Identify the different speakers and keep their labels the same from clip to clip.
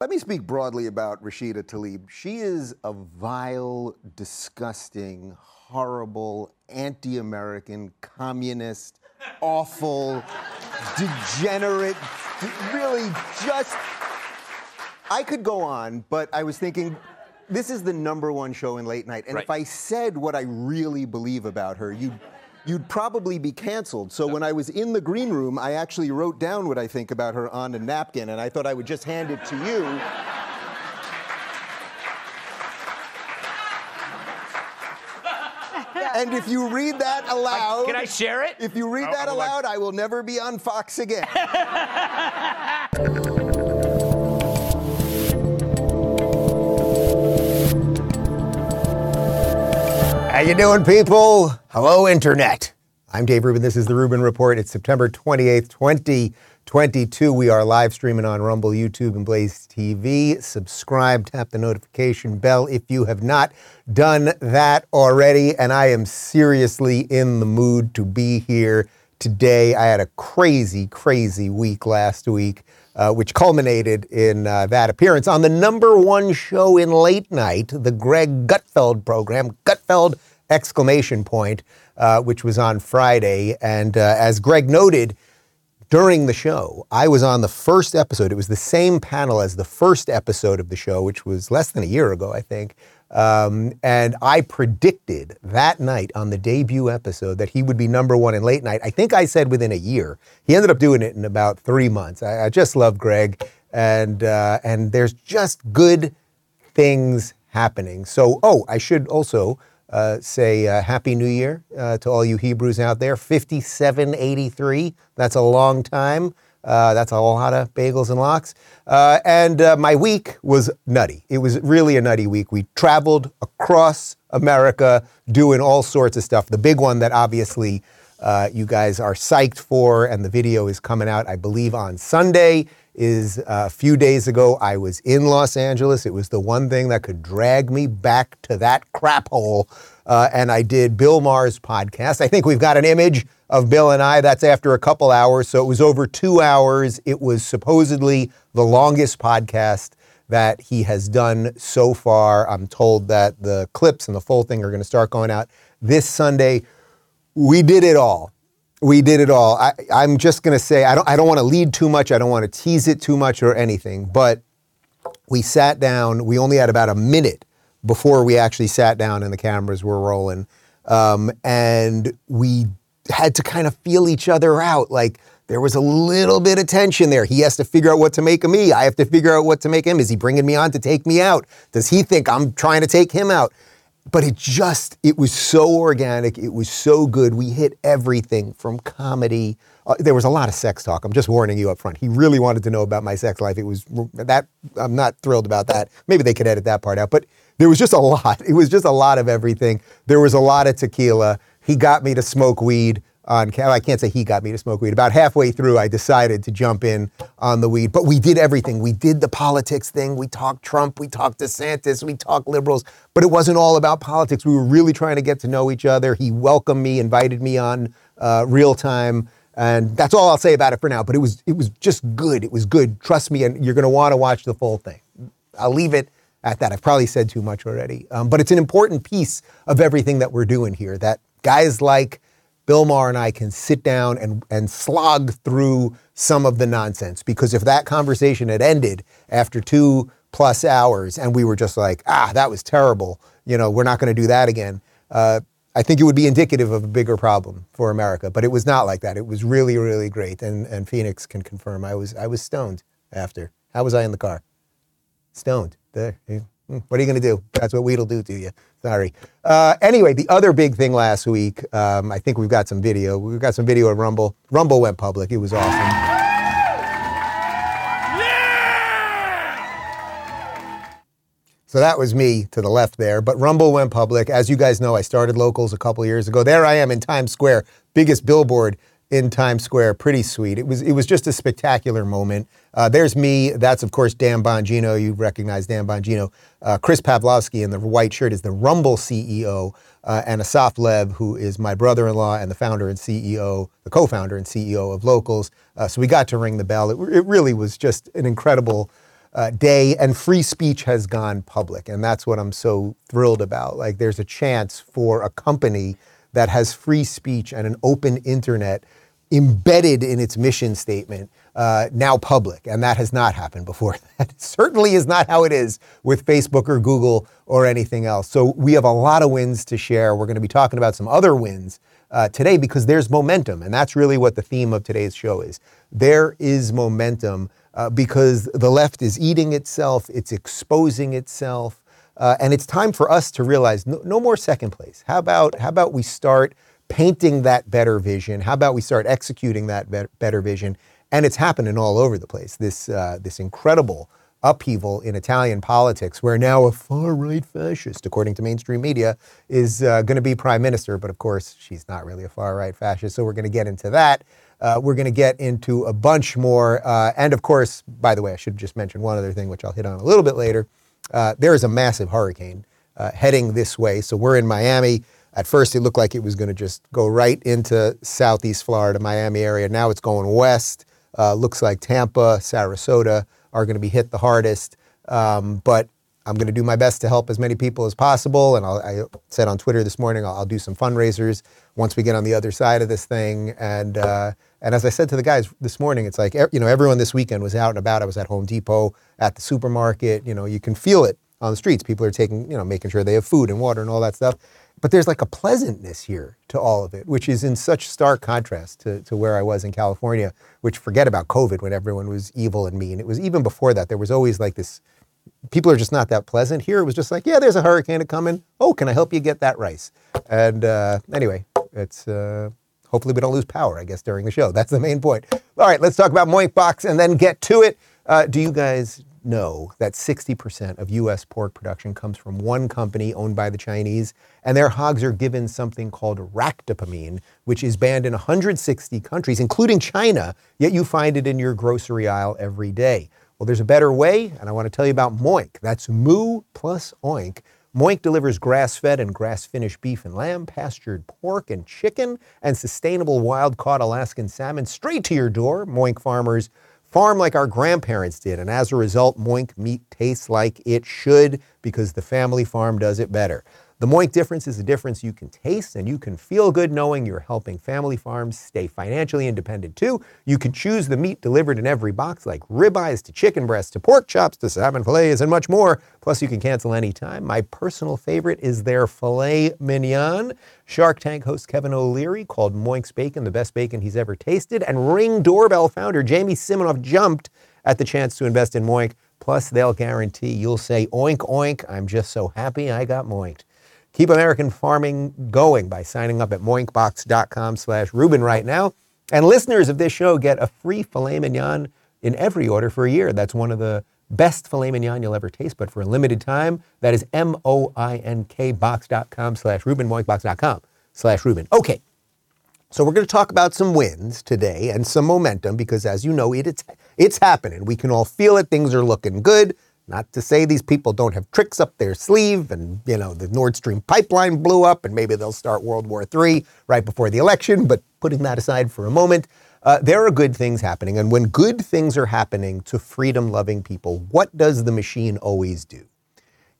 Speaker 1: Let me speak broadly about Rashida Tlaib. She is a vile, disgusting, horrible, anti American, communist, awful, degenerate, really just. I could go on, but I was thinking this is the number one show in late night. And
Speaker 2: Right.
Speaker 1: if I said what I really believe about her, you'd. You'd probably be canceled. So when I was in the green room, I actually wrote down what I think about her on a napkin, and I thought I would just hand it to you. And if you read that aloud,
Speaker 2: Can I share it?
Speaker 1: if you read
Speaker 2: I-
Speaker 1: that oh,
Speaker 2: I would like-
Speaker 1: aloud, I will never be on Fox again. How you doing, people? Hello, Internet. I'm Dave Rubin. This is the Rubin Report. It's September 28th, 2022. We are live streaming on Rumble, YouTube, and Blaze TV. Subscribe, tap the notification bell if you have not done that already. And I am seriously in the mood to be here today. I had a crazy, crazy week last week, uh, which culminated in uh, that appearance on the number one show in late night, the Greg Gutfeld program, Gutfeld exclamation point, uh, which was on Friday. And uh, as Greg noted, during the show, I was on the first episode. It was the same panel as the first episode of the show, which was less than a year ago, I think. Um, and I predicted that night on the debut episode that he would be number one in late night. I think I said within a year. He ended up doing it in about three months. I, I just love Greg, and uh, and there's just good things happening. So, oh, I should also uh, say uh, Happy New Year uh, to all you Hebrews out there. 5783, that's a long time. Uh, that's a lot of bagels and lox. Uh, and uh, my week was nutty. It was really a nutty week. We traveled across America doing all sorts of stuff. The big one that obviously you guys are psyched for, and the video is coming out, I believe, on Sunday. Is uh, a few days ago, I was in Los Angeles. It was the one thing that could drag me back to that crap hole. Uh, and I did Bill Maher's podcast. I think we've got an image of Bill and I. That's after a couple hours. So it was over two hours. It was supposedly the longest podcast that he has done so far. I'm told that the clips and the full thing are going to start going out this Sunday we did it all. We did it all. I, I'm just going to say I don't. I don't want to lead too much. I don't want to tease it too much or anything. But we sat down. We only had about a minute before we actually sat down and the cameras were rolling, um, and we had to kind of feel each other out. Like there was a little bit of tension there. He has to figure out what to make of me. I have to figure out what to make him. Is he bringing me on to take me out? Does he think I'm trying to take him out? But it just it was so organic it was so good. We hit everything from comedy uh, there was a lot of sex talk i'm just warning you up front. He really wanted to know about my sex life. It was that i'm not thrilled about that. Maybe they could edit that part out but there was just a lot. It was just a lot of everything. There was a lot of tequila. He got me to smoke weed on ca- I can't say he got me to smoke weed. About halfway through, I decided to jump in on the weed. But we did everything. We did the politics thing. We talked Trump. We talked DeSantis. We talked liberals. But it wasn't all about politics. We were really trying to get to know each other. He welcomed me, invited me on uh, real time. And that's all I'll say about it for now. But it was it was just good. It was good. Trust me, and you're going to want to watch the full thing. I'll leave it at that. I've probably said too much already. Um, but it's an important piece of everything that we're doing here. That guys like Bill Maher and I can sit down and, and slog through some of the nonsense. Because if that conversation had ended after two plus hours and we were just like, ah, that was terrible, you know, we're not going to do that again, uh, I think it would be indicative of a bigger problem for America. But it was not like that. It was really, really great. And, and Phoenix can confirm I was, I was stoned after. How was I in the car? Stoned. There. Hmm, What are you going to do? That's what weed'll do to you. Sorry. Uh, anyway, the other big thing last week, um, I think we've got some video. We've got some video of Rumble. Rumble went public. It was awesome. So that was me to the left there. But Rumble went public. As you guys know, I started locals a couple years ago. There I am in Times Square, biggest billboard in Times Square. Pretty sweet. It was it was just a spectacular moment. Uh, there's me. That's of course Dan Bongino. You recognize Dan Bongino. Uh, Chris Pavlovski in the white shirt is the Rumble CEO, uh, and Assaf Lev, who is my brother-in-law and the founder and CEO, the co-founder and CEO of Locals. Uh, so we got to ring the bell. It, it really was just an incredible uh, day, and free speech has gone public. And that's what I'm so thrilled about. Like, there's a chance for a company that has free speech and an open internet embedded in its mission statement uh, now public, and that has not happened before. That certainly is not how it is with Facebook or Google or anything else. So we have a lot of wins to share. We're going to be talking about some other wins uh, today because there's momentum, and that's really what the theme of today's show is. There is momentum uh, because the left is eating itself, it's exposing itself, uh, and it's time for us to realize no, no more second place. How about how about we start painting that better vision? How about we start executing that better vision? And it's happening all over the place. This, uh, this incredible upheaval in Italian politics, where now a far right fascist, according to mainstream media, is uh, going to be prime minister. But of course, she's not really a far right fascist. So we're going to get into that. Uh, we're going to get into a bunch more. Uh, and of course, by the way, I should just mention one other thing, which I'll hit on a little bit later. Uh, there is a massive hurricane uh, heading this way. So we're in Miami. At first, it looked like it was going to just go right into southeast Florida, Miami area. Now it's going west. Uh, looks like Tampa, Sarasota are going to be hit the hardest. Um, but I'm going to do my best to help as many people as possible. And I'll, i said on Twitter this morning, I'll, I'll, do some fundraisers once we get on the other side of this thing. And uh, and as I said to the guys this morning, it's like you know everyone this weekend was out and about. I was at Home Depot, at the supermarket. You know, you can feel it on the streets. People are taking you know making sure they have food and water and all that stuff. But there's like a pleasantness here to all of it, which is in such stark contrast to, to where I was in California, which forget about COVID when everyone was evil and mean. It was even before that, there was always like this people are just not that pleasant. Here it was just like, yeah, there's a hurricane coming. Oh, can I help you get that rice? And uh, anyway, it's uh, hopefully we don't lose power, I guess, during the show. That's the main point. All right, let's talk about Moink Box and then get to it. Uh, do you guys know that 60% of U.S. pork production comes from one company owned by the Chinese, and their hogs are given something called ractopamine, which is banned in 160 countries, including China, yet you find it in your grocery aisle every day. Well, there's a better way, and I want to tell you about Moink. That's moo plus oink. Moink delivers grass fed and grass finished beef and lamb, pastured pork and chicken, and sustainable wild caught Alaskan salmon straight to your door. Moink farmers farm like our grandparents did, and as a result, Moink meat tastes like it should because the family farm does it better. The Moink difference is a difference you can taste and you can feel good knowing you're helping family farms stay financially independent too. You can choose the meat delivered in every box, like ribeyes to chicken breasts to pork chops to salmon fillets and much more. Plus, you can cancel anytime. My personal favorite is their filet mignon. Shark Tank host Kevin O'Leary called Moink's bacon the best bacon he's ever tasted, and Ring Doorbell founder Jamie Siminoff jumped at the chance to invest in Moink. Plus, they'll guarantee you'll say, oink, oink, I'm just so happy I got moinked. Keep American farming going by signing up at moinkbox.com slash Rubin right now. And listeners of this show get a free filet mignon in every order for a year. That's one of the best filet mignon you'll ever taste, but for a limited time, that is M-O-I-N-K box.com slash Rubin, moinkbox.com slash Rubin. Okay, so we're going to talk about some wins today and some momentum because as you know, it, it's, it's happening. We can all feel it. Things are looking good. Not to say these people don't have tricks up their sleeve and, you know, the Nord Stream pipeline blew up and maybe they'll start World War III right before the election, but putting that aside for a moment, uh, there are good things happening. And when good things are happening to freedom loving people, what does the machine always do?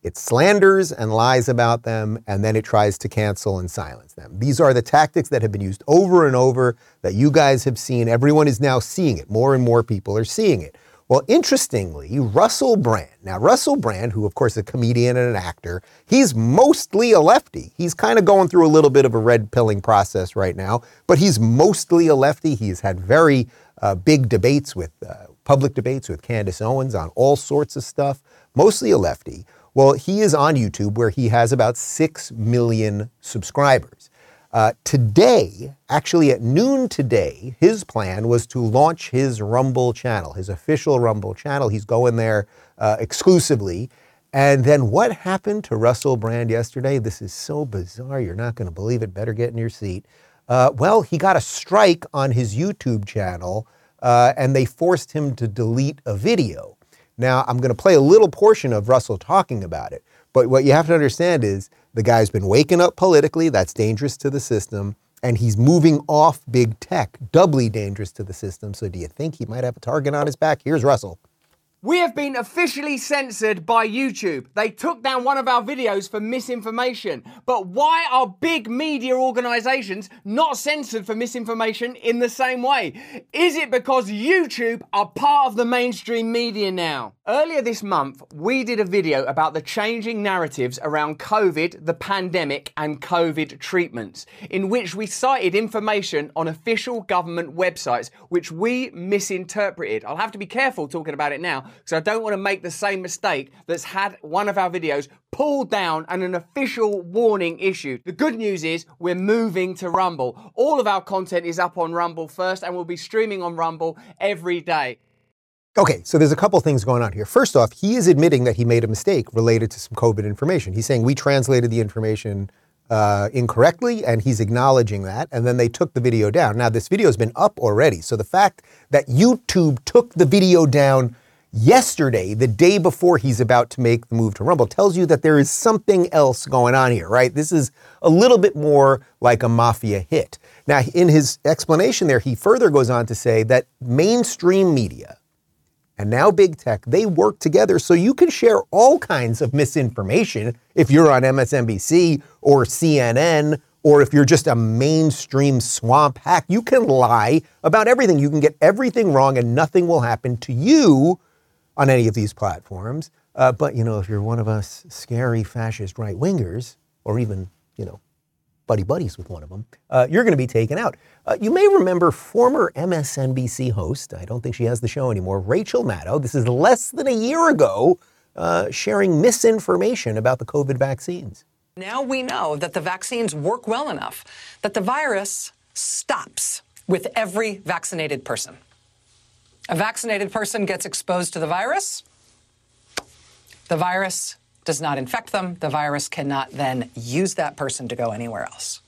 Speaker 1: It slanders and lies about them, and then it tries to cancel and silence them. These are the tactics that have been used over and over that you guys have seen. Everyone is now seeing it. More and more people are seeing it. Well, interestingly, Russell Brand. Now, Russell Brand, who of course is a comedian and an actor, he's mostly a lefty. He's kind of going through a little bit of a red pilling process right now, but he's mostly a lefty. He's had very uh, big debates with uh, public debates with Candace Owens on all sorts of stuff, mostly a lefty. Well, he is on YouTube where he has about 6 million subscribers. Uh, today, actually at noon today, his plan was to launch his Rumble channel, his official Rumble channel. He's going there uh, exclusively. And then what happened to Russell Brand yesterday? This is so bizarre. You're not going to believe it. Better get in your seat. Uh, well, he got a strike on his YouTube channel, uh, and they forced him to delete a video. Now, I'm going to play a little portion of Russell talking about it. But what you have to understand is the guy's been waking up politically, that's dangerous to the system, and he's moving off big tech, doubly dangerous to the system. So do you think he might have a target on his back? Here's Russell.
Speaker 2: We have been officially censored by YouTube. They took down one of our videos for misinformation. But why are big media organizations not censored for misinformation in the same way? Is it because YouTube are part of the mainstream media now? Earlier this month, we did a video about the changing narratives around COVID, the pandemic, and COVID treatments, in which we cited information on official government websites which we misinterpreted. I'll have to be careful talking about it now because I don't want to make the same mistake that's had one of our videos pulled down and an official warning issued. The good news is we're moving to Rumble. All of our content is up on Rumble first and we'll be streaming on Rumble every day.
Speaker 1: Okay, so there's a couple things going on here. First off, he is admitting that he made a mistake related to some COVID information. He's saying we translated the information uh, incorrectly, and he's acknowledging that. And then they took the video down. Now, this video has been up already. So the fact that YouTube took the video down yesterday, the day before he's about to make the move to Rumble, tells you that there is something else going on here, right? This is a little bit more like a mafia hit. Now, in his explanation there, he further goes on to say that mainstream media and now big tech, they work together so you can share all kinds of misinformation if you're on MSNBC or CNN or if you're just a mainstream swamp hack. You can lie about everything. You can get everything wrong and nothing will happen to you on any of these platforms. Uh, but, you know, if you're one of us scary fascist right wingers, or even, you know, buddy buddies with one of them, uh, you're going to be taken out. Uh, you may remember former MSNBC host, I don't think she has the show anymore, Rachel Maddow. This is less than a year ago, uh, sharing misinformation about the COVID vaccines.
Speaker 3: Now we know that the vaccines work well enough that the virus stops with every vaccinated person. A vaccinated person gets exposed to the virus. The virus does not infect them. The virus cannot then use that person to go anywhere else.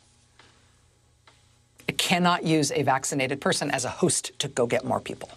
Speaker 3: It cannot use a vaccinated person as a host to go get more people.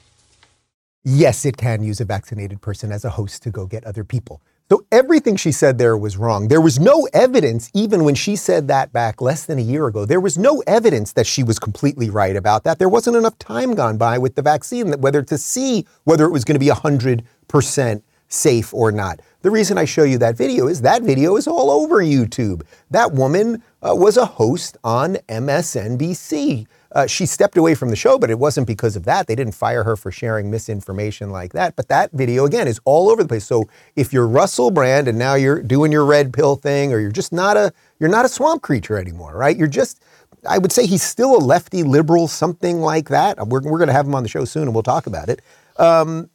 Speaker 1: Yes, it can use a vaccinated person as a host to go get other people. So everything she said there was wrong. There was no evidence, even when she said that back less than a year ago, there was no evidence that she was completely right about that. There wasn't enough time gone by with the vaccine that whether to see whether it was going to be 100% safe or not. The reason I show you that video is that video is all over YouTube. That woman uh, was a host on MSNBC. Uh, she stepped away from the show, but it wasn't because of that. They didn't fire her for sharing misinformation like that. But that video, again, is all over the place. So if you're Russell Brand and now you're doing your red pill thing, or you're just not a you're not a swamp creature anymore, right? You're just I would say he's still a lefty liberal, something like that. We're, we're going to have him on the show soon and we'll talk about it. Um,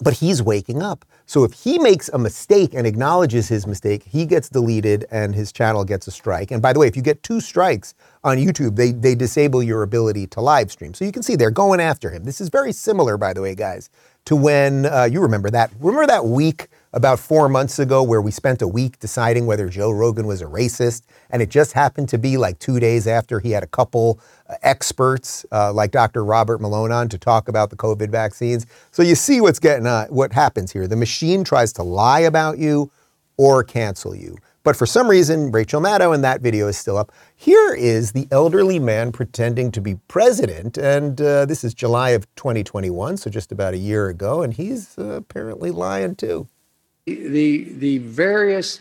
Speaker 1: but he's waking up. So if he makes a mistake and acknowledges his mistake, he gets deleted and his channel gets a strike. And by the way, if you get two strikes on YouTube, they, they disable your ability to live stream. So you can see they're going after him. This is very similar, by the way, guys, to when uh, you remember that. Remember that week about four months ago where we spent a week deciding whether Joe Rogan was a racist. And it just happened to be like two days after he had a couple uh, experts uh, like Dr. Robert Malone on to talk about the COVID vaccines. So you see what's getting uh, what happens here. The machine tries to lie about you or cancel you. But for some reason, Rachel Maddow in that video is still up. Here is the elderly man pretending to be president, and uh, this is July of 2021, so just about a year ago, and he's uh, apparently lying too
Speaker 4: the, the various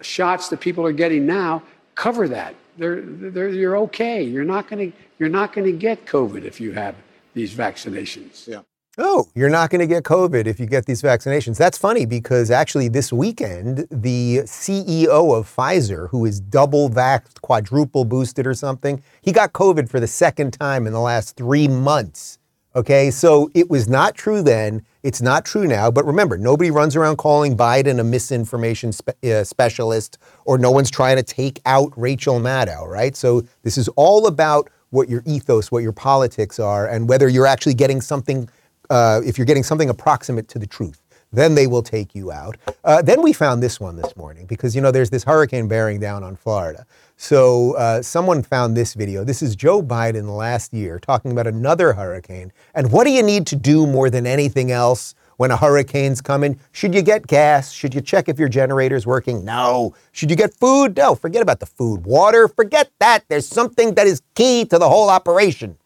Speaker 4: shots that people are getting now cover that. They're, they're, you're okay. You're not going to you're not going to get COVID if you have these vaccinations.
Speaker 1: Yeah. Oh, you're not going to get COVID if you get these vaccinations. That's funny because actually this weekend, the CEO of Pfizer, who is double vaxxed, quadruple boosted or something, he got COVID for the second time in the last three months. Okay, so it was not true then. It's not true now. But remember, nobody runs around calling Biden a misinformation spe- uh, specialist, or no one's trying to take out Rachel Maddow, right? So this is all about what your ethos, what your politics are, and whether you're actually getting something, uh, if you're getting something approximate to the truth then they will take you out. Uh, then we found this one this morning because, you know, there's this hurricane bearing down on Florida. So uh, someone found this video. This is Joe Biden last year talking about another hurricane. And what do you need to do more than anything else when a hurricane's coming? Should you get gas? Should you check if your generator's working? No. Should you get food? No. Forget about the food. Water? Forget that. There's something that is key to the whole operation.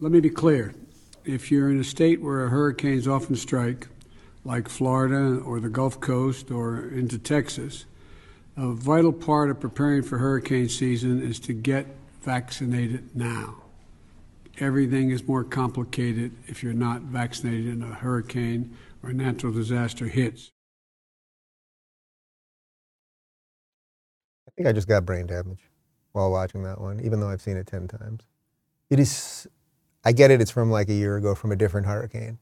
Speaker 4: Let me be clear. If you're in a state where hurricanes often strike, like Florida or the Gulf Coast or into Texas, a vital part of preparing for hurricane season is to get vaccinated now. Everything is more complicated if you're not vaccinated in a hurricane or natural disaster hits.
Speaker 1: I think I just got brain damage while watching that one, even though I've seen it 10 times. It is, I get it, it's from like a year ago from a different hurricane,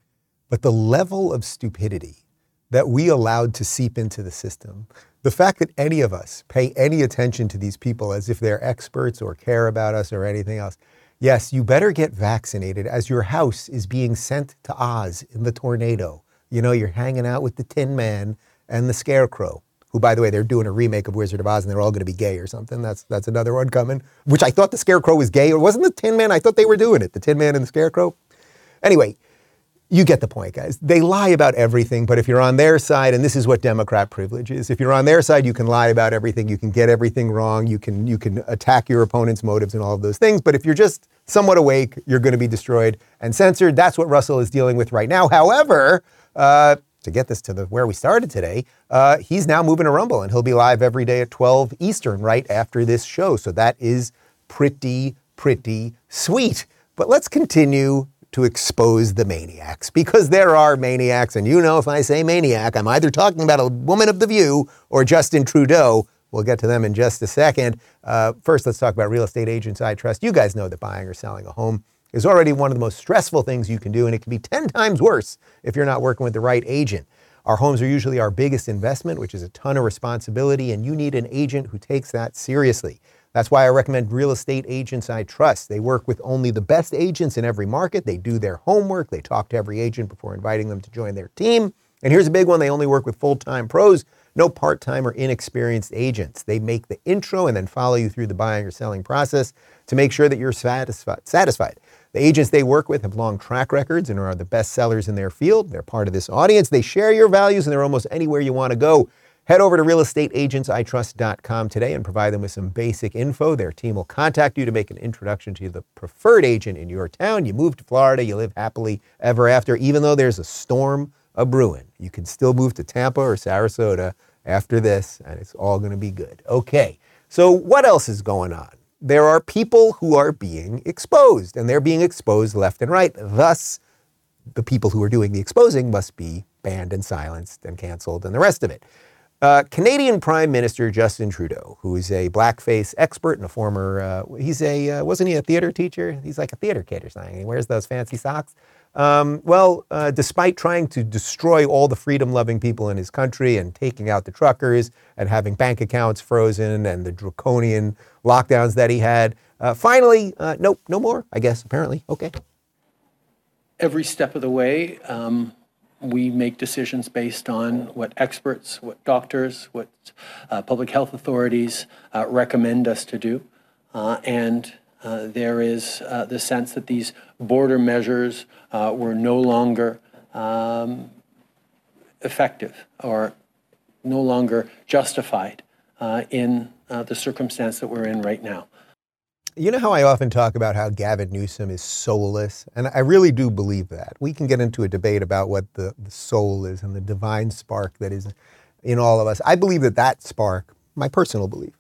Speaker 1: but the level of stupidity that we allowed to seep into the system, the fact that any of us pay any attention to these people as if they're experts or care about us or anything else. Yes, you better get vaccinated as your house is being sent to Oz in the tornado. You know, you're hanging out with the Tin Man and the Scarecrow who, by the way, they're doing a remake of Wizard of Oz and they're all going to be gay or something. That's that's another one coming. Which I thought the Scarecrow was gay, or wasn't the Tin Man? I thought they were doing it. The Tin Man and the Scarecrow. Anyway, you get the point, guys. They lie about everything, but if you're on their side, and this is what Democrat privilege is, if you're on their side, you can lie about everything, you can get everything wrong, you can you can attack your opponent's motives and all of those things. But if you're just somewhat awake, you're going to be destroyed and censored. That's what Russell is dealing with right now. However, uh, to get this to the where we started today, uh, he's now moving to Rumble and he'll be live every day at 12 Eastern right after this show. So that is pretty, pretty sweet. But let's continue to expose the maniacs because there are maniacs. And you know, if I say maniac, I'm either talking about a woman of The View or Justin Trudeau. We'll get to them in just a second. Uh, first, let's talk about real estate agents I trust. You guys know that buying or selling a home is already one of the most stressful things you can do, and it can be 10 times worse if you're not working with the right agent. Our homes are usually our biggest investment, which is a ton of responsibility, and you need an agent who takes that seriously. That's why I recommend real estate agents I trust. They work with only the best agents in every market. They do their homework. They talk to every agent before inviting them to join their team. And here's a big one they only work with full time pros, no part time or inexperienced agents. They make the intro and then follow you through the buying or selling process to make sure that you're satisfied. satisfied. The agents they work with have long track records and are the best sellers in their field. They're part of this audience. They share your values and they're almost anywhere you want to go. Head over to realestateagentsitrust.com today and provide them with some basic info. Their team will contact you to make an introduction to the preferred agent in your town. You move to Florida, you live happily ever after, even though there's a storm a brewing. You can still move to Tampa or Sarasota after this, and it's all going to be good. Okay, so what else is going on? there are people who are being exposed, and they're being exposed left and right. Thus, the people who are doing the exposing must be banned and silenced and canceled and the rest of it. Uh, Canadian Prime Minister Justin Trudeau, who is a blackface expert and a former, uh, he's a, uh, wasn't he a theater teacher? He's like a theater kid or something. He wears those fancy socks. Um, well, uh, despite trying to destroy all the freedom loving people in his country and taking out the truckers and having bank accounts frozen and the draconian lockdowns that he had, uh, finally, uh, nope, no more, I guess, apparently. Okay.
Speaker 5: Every step of the way, um, we make decisions based on what experts, what doctors, what uh, public health authorities uh, recommend us to do. Uh, and uh, there is uh, the sense that these border measures uh, were no longer um, effective or no longer justified in the circumstance that we're in right now.
Speaker 1: You know how I often talk about how Gavin Newsom is soulless? And I really do believe that. We can get into a debate about what the, the soul is and the divine spark that is in all of us. I believe that that spark, my personal belief,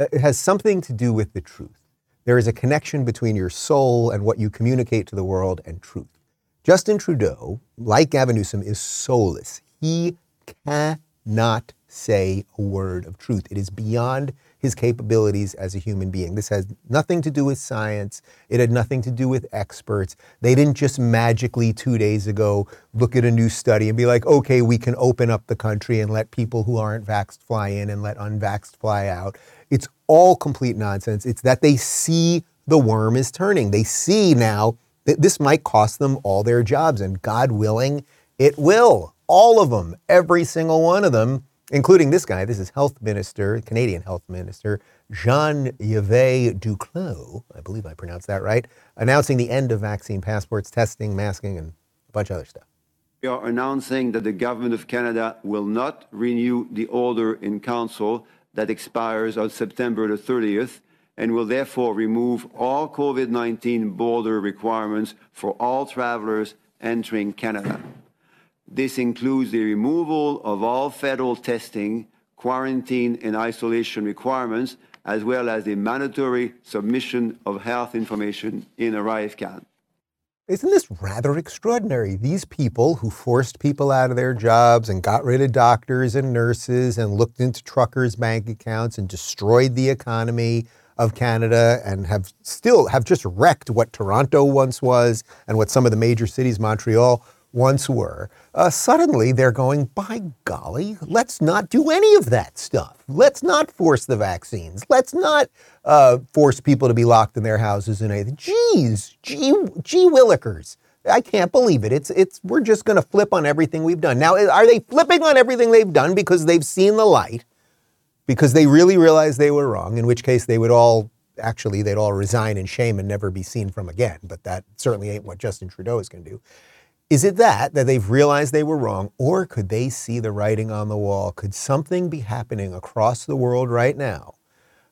Speaker 1: uh, it has something to do with the truth. There is a connection between your soul and what you communicate to the world and truth. Justin Trudeau, like Gavin Newsom, is soulless. He cannot say a word of truth. It is beyond his capabilities as a human being. This has nothing to do with science. It had nothing to do with experts. They didn't just magically two days ago look at a new study and be like, okay, we can open up the country and let people who aren't vaxxed fly in and let unvaxxed fly out. It's all complete nonsense. It's that they see the worm is turning. They see now that this might cost them all their jobs, and God willing, it will. All of them, every single one of them, including this guy. This is Health Minister, Canadian Health Minister, Jean Yves Duclos, I believe I pronounced that right, announcing the end of vaccine passports, testing, masking, and a bunch of other stuff.
Speaker 6: We are announcing that the Government of Canada will not renew the order in Council that expires on September the 30th and will therefore remove all COVID 19 border requirements for all travelers entering Canada. This includes the removal of all federal testing, quarantine, and isolation requirements, as well as the mandatory submission of health information in ArriveCan.
Speaker 1: Isn't this rather extraordinary? These people who forced people out of their jobs and got rid of doctors and nurses and looked into truckers' bank accounts and destroyed the economy of Canada and have still have just wrecked what Toronto once was and what some of the major cities, Montreal, once were, uh, suddenly they're going, by golly, let's not do any of that stuff. Let's not force the vaccines. Let's not uh, force people to be locked in their houses and anything. Jeez, gee, gee willikers. I can't believe it. It's, it's, we're just going to flip on everything we've done. Now, are they flipping on everything they've done because they've seen the light, because they really realized they were wrong, in which case they would all actually they'd all resign in shame and never be seen from again. But that certainly ain't what Justin Trudeau is going to do. Is it that, that they've realized they were wrong, or could they see the writing on the wall? Could something be happening across the world right now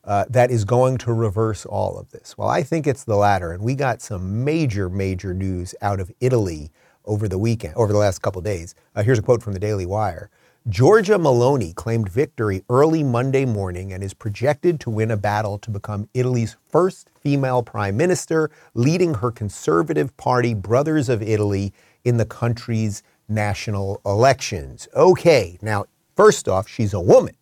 Speaker 1: uh, that is going to reverse all of this? Well, I think it's the latter. And we got some major, major news out of Italy over the weekend, over the last couple days. Uh, here's a quote from the Daily Wire. Giorgia Meloni claimed victory early Monday morning and is projected to win a battle to become Italy's first female prime minister, leading her conservative party, Brothers of Italy, in the country's national elections. Okay, now, first off, she's a woman.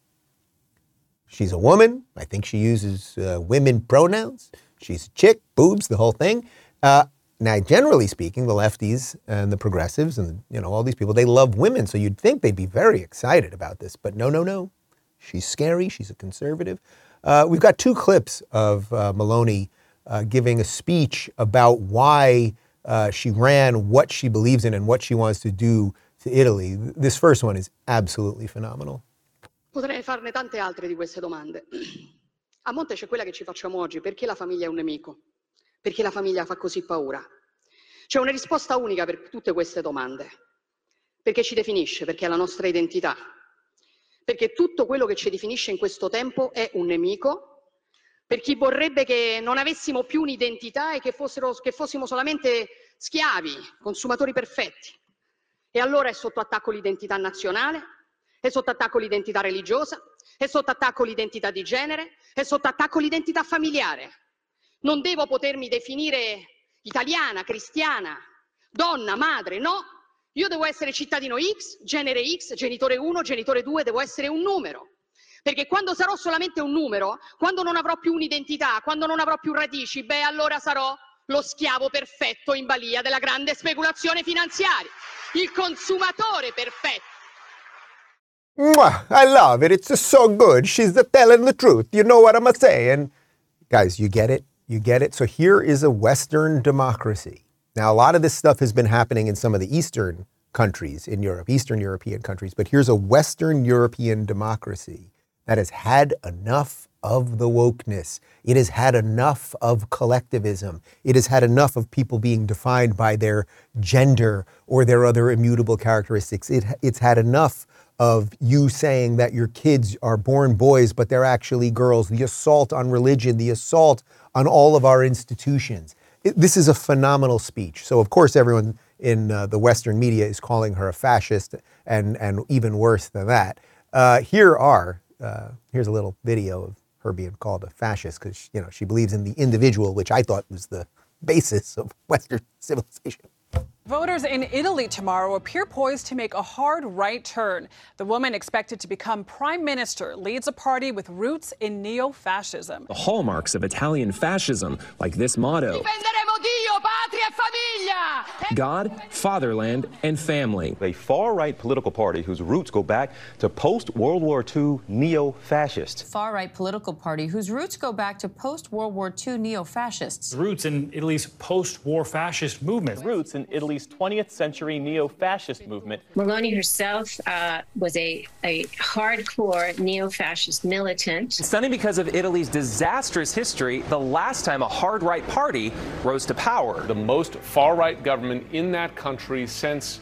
Speaker 1: She's a woman. I think she uses uh, women pronouns. She's a chick, boobs, the whole thing. Uh, now, generally speaking, the lefties and the progressives and you know all these people, they love women, so you'd think they'd be very excited about this. But no, no, no. She's scary. She's a conservative. Uh, we've got two clips of uh, Meloni uh, giving a speech about why uh, she ran what she believes in and what she wants to do to Italy. This first one is absolutely phenomenal.
Speaker 7: Potrei farne tante altre di queste domande. A monte c'è quella che ci facciamo oggi, perché la famiglia è un nemico? Perché la famiglia fa così paura? C'è una risposta unica per tutte queste domande. Perché ci definisce, perché è la nostra identità. Perché tutto quello che ci definisce in questo tempo è un nemico per chi vorrebbe che non avessimo più un'identità e che, fossero, che fossimo solamente schiavi, consumatori perfetti. E allora è sotto attacco l'identità nazionale, è sotto attacco l'identità religiosa, è sotto attacco l'identità di genere, è sotto attacco l'identità familiare. Non devo potermi definire italiana, cristiana, donna, madre, no. Io devo essere cittadino X, genere X, genitore 1, genitore 2, devo essere un numero. Perché quando sarò solamente un numero, quando non avrò più un'identità, quando non avrò più radici, beh, allora sarò lo schiavo perfetto in balia della grande speculazione finanziaria, il consumatore perfetto.
Speaker 1: Mwah, I love it. It's just so good. She's the telling the truth. You know what I'm saying? Guys, you get it? You get it? So here is a Western democracy. Now, a lot of this stuff has been happening in some of the Eastern countries in Europe, Eastern European countries, but here's a Western European democracy that has had enough of the wokeness. It has had enough of collectivism. It has had enough of people being defined by their gender or their other immutable characteristics. It, it's had enough of you saying that your kids are born boys, but they're actually girls, the assault on religion, the assault on all of our institutions. It, this is a phenomenal speech. So, of course, everyone in uh, the Western media is calling her a fascist and, and even worse than that. Uh, here are uh, here's a little video of her being called a fascist because you know she believes in the individual, which I thought was the basis of Western civilization.
Speaker 8: Voters in Italy tomorrow appear poised to make a hard right turn. The woman expected to become prime minister leads a party with roots in neo fascism.
Speaker 9: The hallmarks of Italian fascism, like this motto God, fatherland, and family.
Speaker 10: A far right political party whose roots go back to post World War II neo fascists.
Speaker 11: Far right political party whose roots go back to post World War II neo fascists.
Speaker 12: Roots in Italy's post war fascist movement.
Speaker 13: Roots in Italy's 20th century neo fascist movement.
Speaker 14: Meloni herself uh, was a, a hardcore neo fascist militant.
Speaker 9: Stunning because of Italy's disastrous history, the last time a hard right party rose to power.
Speaker 15: The most far right government in that country since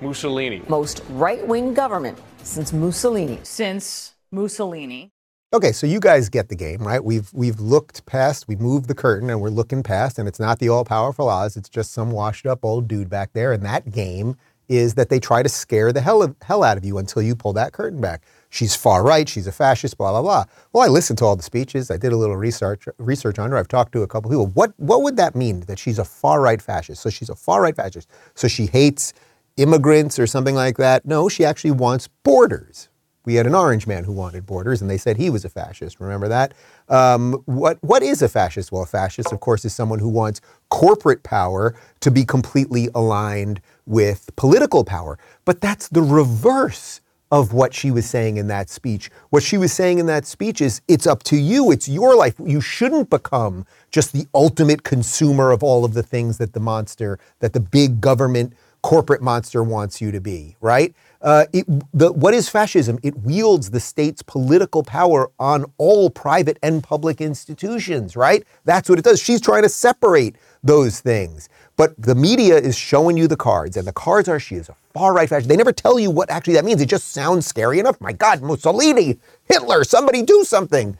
Speaker 15: Mussolini.
Speaker 16: Most right wing government since Mussolini.
Speaker 17: Since Mussolini.
Speaker 1: Okay, so you guys get the game, right? We've we've looked past, we've moved the curtain and we're looking past, and it's not the all-powerful Oz, it's just some washed up old dude back there, and that game is that they try to scare the hell, of, hell out of you until you pull that curtain back. She's far right, she's a fascist, blah, blah, blah. Well, I listened to all the speeches. I did a little research research on her. I've talked to a couple people. What what would that mean that she's a far right fascist? So she's a far right fascist. So she hates immigrants or something like that. No, she actually wants borders. We had an orange man who wanted borders, and they said he was a fascist. Remember that? Um, what what is a fascist? Well, a fascist, of course, is someone who wants corporate power to be completely aligned with political power. But that's the reverse of what she was saying in that speech. What she was saying in that speech is it's up to you, it's your life. You shouldn't become just the ultimate consumer of all of the things that the monster, that the big government corporate monster wants you to be, right? Uh, it, the, what is fascism? It wields the state's political power on all private and public institutions, right? That's what it does. She's trying to separate those things. But the media is showing you the cards, and the cards are she is a far right fascist. They never tell you what actually that means. It just sounds scary enough. My God, Mussolini, Hitler, somebody do something.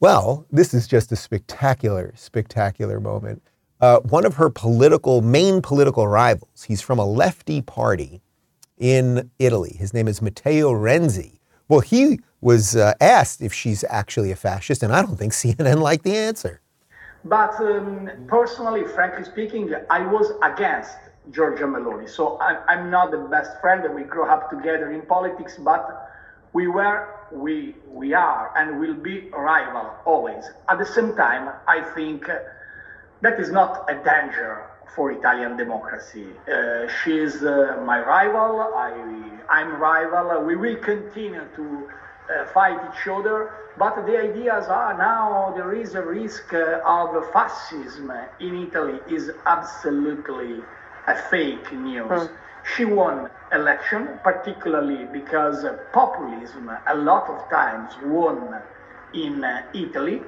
Speaker 1: Well, this is just a spectacular, spectacular moment. Uh, one of her political, main political rivals, he's from a lefty party in Italy. His name is Matteo Renzi. Well, he was uh, asked if she's actually a fascist, and I don't think CNN liked the answer.
Speaker 18: But um, personally, frankly speaking, I was against Giorgia Meloni. So I'm, I'm not the best friend, we grew up together in politics, but we were, we, we are, and will be rival always. At the same time, I think that is not a danger for Italian democracy. Uh, she is uh, my rival. I, I'm rival. We will continue to uh, fight each other. But the ideas are now there is a risk uh, of fascism in Italy is absolutely a fake news. Mm. She won election, particularly because populism a lot of times won in uh, Italy.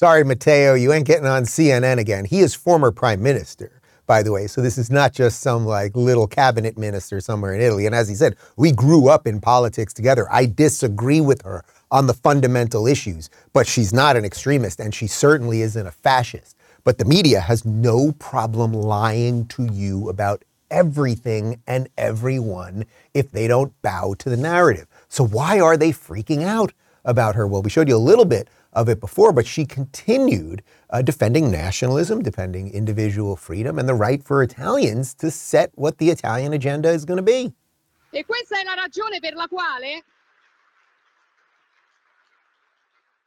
Speaker 1: Sorry, Matteo, you ain't getting on CNN again. He is former prime minister, by the way. So this is not just some like little cabinet minister somewhere in Italy. And as he said, we grew up in politics together. I disagree with her on the fundamental issues, but she's not an extremist and she certainly isn't a fascist. But the media has no problem lying to you about everything and everyone if they don't bow to the narrative. So why are they freaking out about her? Well, we showed you a little bit of it before, but she continued uh, defending nationalism, defending individual freedom, and the right for Italians to set what the Italian agenda is going to be.
Speaker 7: E questa è la ragione per la quale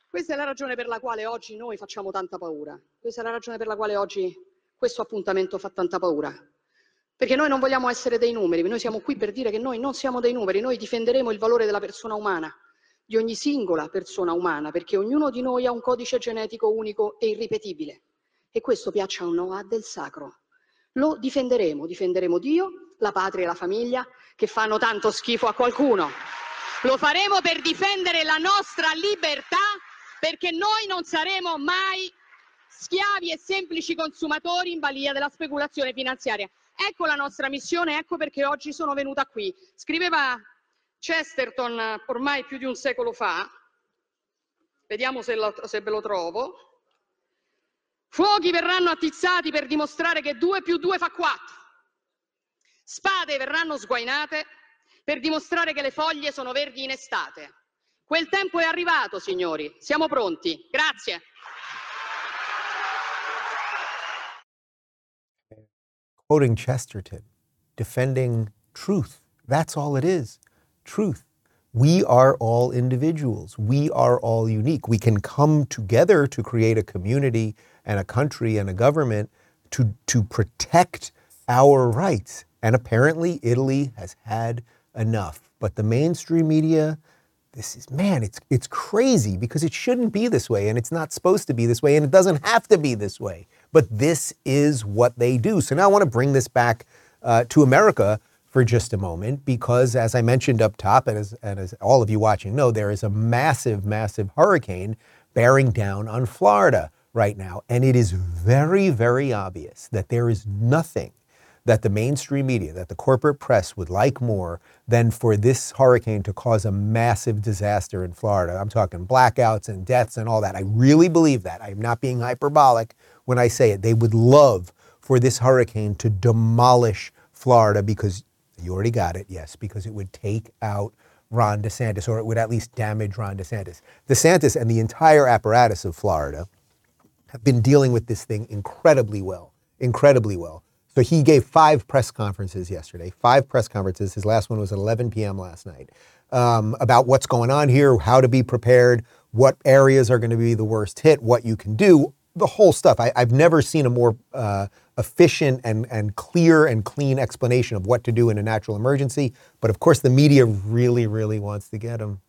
Speaker 7: Questa è la ragione per la quale oggi noi facciamo tanta paura. Questa è la ragione per la quale oggi questo appuntamento fa tanta paura. Perché noi non vogliamo essere dei numeri, noi siamo qui per dire che noi non siamo dei numeri, noi difenderemo il valore della persona umana di ogni singola persona umana, perché ognuno di noi ha un codice genetico unico e irripetibile. E questo, piaccia o no, ha del sacro. Lo difenderemo, difenderemo Dio, la patria e la famiglia, che fanno tanto schifo a qualcuno. Lo faremo per difendere la nostra libertà, perché noi non saremo mai schiavi e semplici consumatori in balia della speculazione finanziaria. Ecco la nostra missione, ecco perché oggi sono venuta qui. Scriveva Chesterton ormai più di un secolo fa, vediamo se, lo, se ve lo trovo, fuochi verranno attizzati per dimostrare che 2 più 2 fa 4, spade verranno sguainate per dimostrare che le foglie sono verdi in estate. Quel tempo è arrivato, signori, siamo pronti. Grazie.
Speaker 1: Quoting Chesterton, defending truth. That's all it is. Truth. We are all individuals. We are all unique. We can come together to create a community and a country and a government to, to protect our rights. And apparently, Italy has had enough. But the mainstream media, this is, man, it's, it's crazy because it shouldn't be this way and it's not supposed to be this way and it doesn't have to be this way. But this is what they do. So now I want to bring this back uh, to America for just a moment because, as I mentioned up top, and as, and as all of you watching know, there is a massive, massive hurricane bearing down on Florida right now. And it is very, very obvious that there is nothing that the mainstream media, that the corporate press would like more than for this hurricane to cause a massive disaster in Florida. I'm talking blackouts and deaths and all that. I really believe that. I'm not being hyperbolic when I say it. They would love for this hurricane to demolish Florida because you already got it, yes, because it would take out Ron DeSantis, or it would at least damage Ron DeSantis. DeSantis and the entire apparatus of Florida have been dealing with this thing incredibly well, incredibly well. So he gave five press conferences yesterday, five press conferences. His last one was at 11 p.m. last night um, about what's going on here, how to be prepared, what areas are going to be the worst hit, what you can do, the whole stuff. I, have never seen a more uh, efficient and, and clear and clean explanation of what to do in a natural emergency. But of course, the media really, really wants to get him.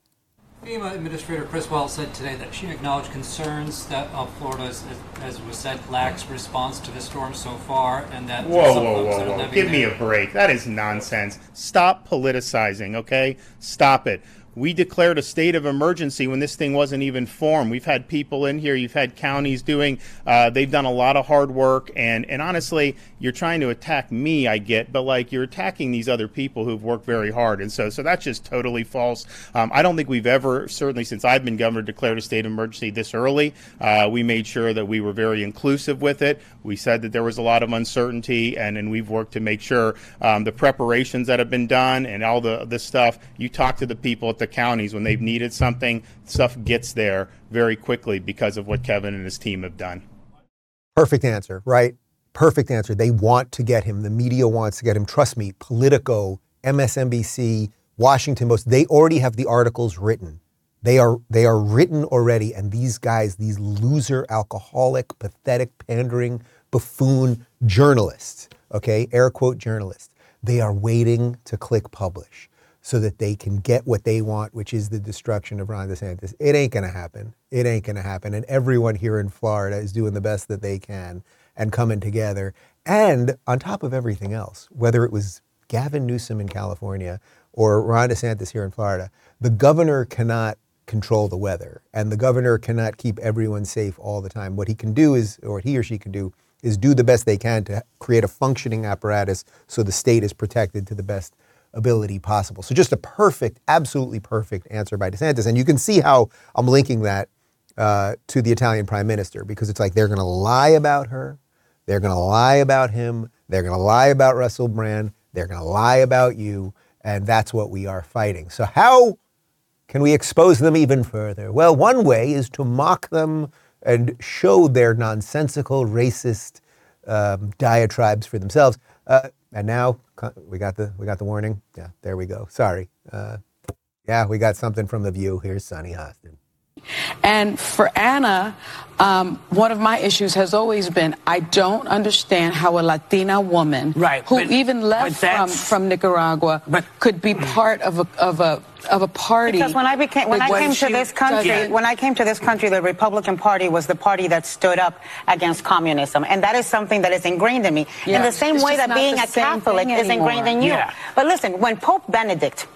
Speaker 19: FEMA Administrator Criswell said today that she acknowledged concerns that uh, Florida, as, as, was said, lacks response to the storm so far, and that
Speaker 20: whoa, whoa, whoa, whoa! Give me a break. That is nonsense. Stop politicizing, okay? Stop it. We declared a state of emergency when this thing wasn't even formed. We've had people in here, you've had counties doing, uh, they've done a lot of hard work. And, and honestly, you're trying to attack me, I get, but like you're attacking these other people who've worked very hard. And so, so that's just totally false. Um, I don't think we've ever, certainly since I've been governor, declared a state of emergency this early. Uh, we made sure that we were very inclusive with it. We said that there was a lot of uncertainty, and, and we've worked to make sure um, the preparations that have been done and all the, the stuff, you talk to the people at the the counties when they've needed something, stuff gets there very quickly because of what Kevin and his team have done.
Speaker 1: Perfect answer, right? Perfect answer. They want to get him. The media wants to get him. Trust me, Politico, MSNBC, Washington Post, they already have the articles written. They are they are written already, and these guys, these loser, alcoholic, pathetic, pandering, buffoon journalists, okay, air quote journalists, they are waiting to click publish so that they can get what they want, which is the destruction of Ron DeSantis. It ain't going to happen. It ain't going to happen. And everyone here in Florida is doing the best that they can and coming together. And on top of everything else, whether it was Gavin Newsom in California or Ron DeSantis here in Florida, the governor cannot control the weather and the governor cannot keep everyone safe all the time. What he can do is, or what he or she can do, is do the best they can to create a functioning apparatus so the state is protected to the best ability possible. So just a perfect, absolutely perfect answer by DeSantis. And you can see how I'm linking that uh, to the Italian prime minister because it's like they're going to lie about her, they're going to lie about him, they're going to lie about Russell Brand, they're going to lie about you, and that's what we are fighting. So how can we expose them even further? Well, one way is to mock them and show their nonsensical, racist um, diatribes for themselves. Uh, and now we got the we got the warning. Yeah, there we go. Sorry. Uh, yeah, we got something from the View. Here's Sunny Hostin.
Speaker 21: And for Ana, um, one of my issues has always been I don't understand how a Latina woman,
Speaker 22: right,
Speaker 21: who
Speaker 22: but,
Speaker 21: even left from, from Nicaragua, but, could be part of a of a of a party.
Speaker 23: Because when I became when I came to this country, when I came to this country, the Republican Party was the party that stood up against communism, and that is something that is ingrained in me. Yeah. In the same
Speaker 21: it's
Speaker 23: way that being a Catholic is ingrained in you. Yeah. But listen, when Pope Benedict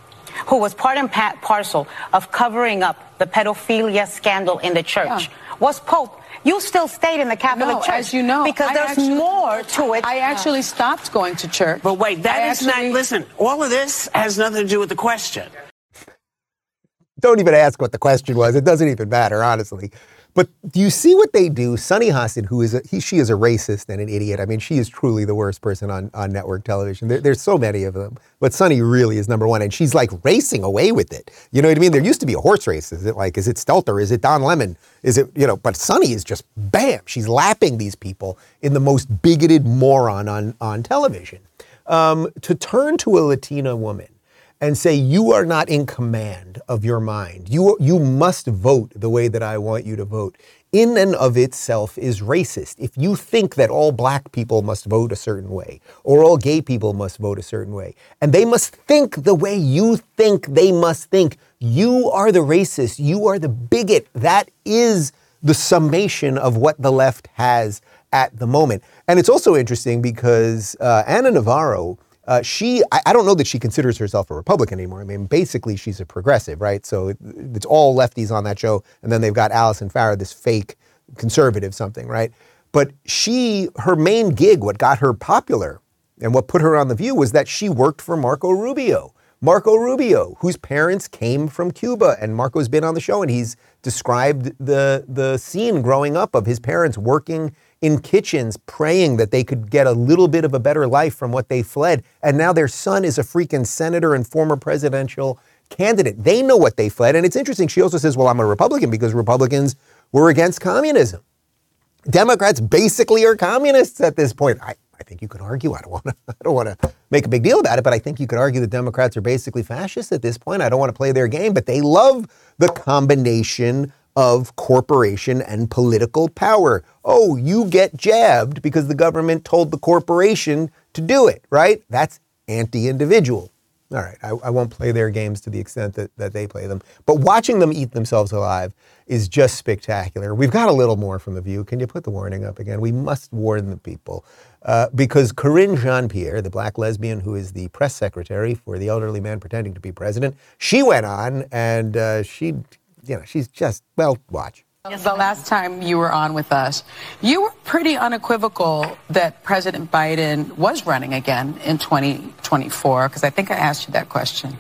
Speaker 23: who was part and parcel of covering up the pedophilia scandal in the church, yeah. was Pope. You still stayed in the Catholic
Speaker 21: no,
Speaker 23: Church.
Speaker 21: as you know.
Speaker 23: Because
Speaker 21: I
Speaker 23: there's
Speaker 21: actually,
Speaker 23: more to it.
Speaker 21: I actually stopped going to church.
Speaker 22: But wait, that
Speaker 21: I
Speaker 22: is
Speaker 21: actually,
Speaker 22: not, listen, all of this has nothing to do with the question.
Speaker 1: Don't even ask what the question was. It doesn't even matter, honestly. But do you see what they do? Sunny Hostin, who is a, he, she is a racist and an idiot. I mean, she is truly the worst person on, on network television. There, there's so many of them, but Sunny really is number one, and she's like racing away with it. You know what I mean? There used to be a horse race. Is it like, is it Stelter? Is it Don Lemon? Is it you know? But Sunny is just bam. She's lapping these people in the most bigoted moron on on television. Um, to turn to a Latina woman and say, You are not in command of your mind. You, you must vote the way that I want you to vote. In and of itself is racist. If you think that all black people must vote a certain way, or all gay people must vote a certain way, and they must think the way you think they must think, you are the racist. You are the bigot. That is the summation of what the left has at the moment. And it's also interesting because uh, Ana Navarro uh, she, I, I, don't know that she considers herself a Republican anymore. I mean, basically, she's a progressive, right? So it, it's all lefties on that show. And then they've got Alyssa Farah, this fake conservative something, right? But she, her main gig, what got her popular and what put her on the view was that she worked for Marco Rubio. Marco Rubio, whose parents came from Cuba, and Marco's been on the show, and he's described the the scene growing up of his parents working in kitchens praying that they could get a little bit of a better life from what they fled. And now their son is a freaking senator and former presidential candidate. They know what they fled. And it's interesting. She also says, well, I'm a Republican because Republicans were against communism. Democrats basically are communists at this point. I, I think you could argue. I don't want to. I don't want to make a big deal about it, but I think you could argue that Democrats are basically fascists at this point. I don't want to play their game, but they love the combination of corporation and political power. Oh, you get jabbed because the government told the corporation to do it, right? That's anti-individual. All right, I, I, won't play their games to the extent that, that they play them. But watching them eat themselves alive is just spectacular. We've got a little more from The View. Can you put the warning up again? We must warn the people. Uh, because Karine Jean-Pierre, the black lesbian who is the press secretary for the elderly man pretending to be president, she went on and uh, she, you know, she's just, well, watch.
Speaker 21: The last time you were on with us, you were pretty unequivocal that President Biden was running again in 2024, because I think I asked you that question.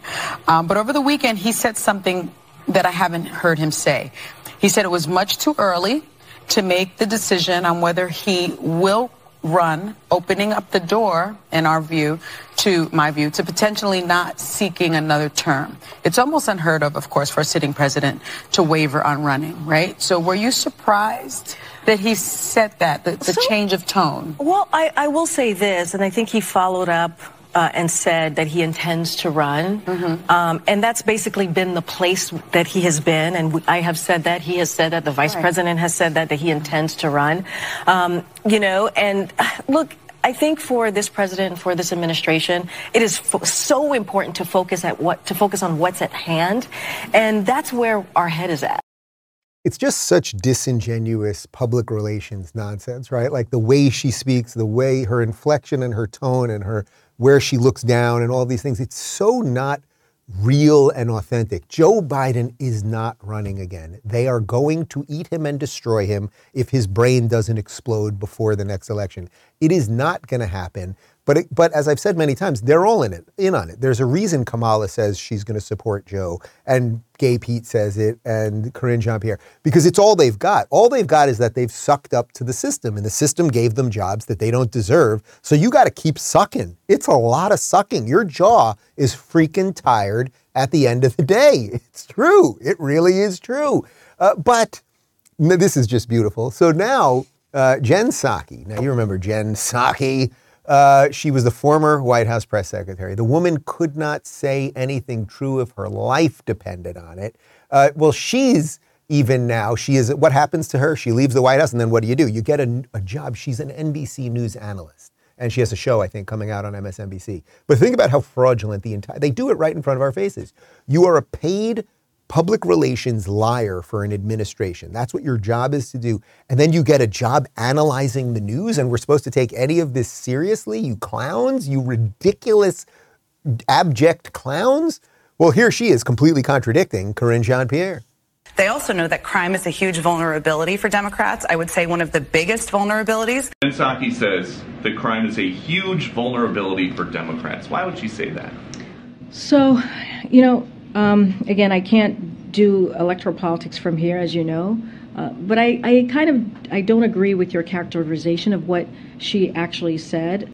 Speaker 21: Um, but over the weekend, he said something that I haven't heard him say. He said it was much too early to make the decision on whether he will run, opening up the door, in our view, to my view, to potentially not seeking another term. It's almost unheard of, of course, for a sitting president to waver on running, right? So were you surprised that he said that, the, the so, change of tone?
Speaker 24: Well, I, I will say this, and I think he followed up uh, and said that he intends to run. Mm-hmm. Um, and that's basically been the place that he has been. And I have said that. He has said that. The vice right. president has said that, that he intends to run. Um, you know, and look, I think for this president, and for this administration, it is fo- so important to focus at what to focus on what's at hand, and that's where our head is at.
Speaker 1: It's just such disingenuous public relations nonsense, right? Like the way she speaks, the way her inflection and her tone and her where she looks down and all these things. It's so not real and authentic. Joe Biden is not running again. They are going to eat him and destroy him if his brain doesn't explode before the next election. It is not going to happen. But, it, but as I've said many times, they're all in it, in on it. There's a reason Kamala says she's going to support Joe, and Gay Pete says it, and Karine Jean-Pierre, because it's all they've got. All they've got is that they've sucked up to the system, and the system gave them jobs that they don't deserve. So you got to keep sucking. It's a lot of sucking. Your jaw is freaking tired at the end of the day. It's true. It really is true. Uh, but this is just beautiful. So now, uh, Jen Psaki. Now you remember Jen Psaki uh, she was the former White House press secretary. The woman could not say anything true if her life depended on it. Uh, well, she's even now, she is, what happens to her? She leaves the White House, and then what do you do? You get a, a job. She's an NBC News analyst. And she has a show, I think, coming out on MSNBC. But think about how fraudulent the entire, they do it right in front of our faces. You are a paid public relations liar for an administration. That's what your job is to do. And then you get a job analyzing the news, and we're supposed to take any of this seriously? You clowns, you ridiculous, abject clowns? Well, here she is completely contradicting Karine Jean-Pierre.
Speaker 25: They also know that crime is a huge vulnerability for Democrats. I would say one of the biggest vulnerabilities.
Speaker 26: Jen Psaki says that crime is a huge vulnerability for Democrats. Why would she say that?
Speaker 27: So, you know, um, again, I can't do electoral politics from here, as you know. Uh, but I, I kind of I don't agree with your characterization of what she actually said.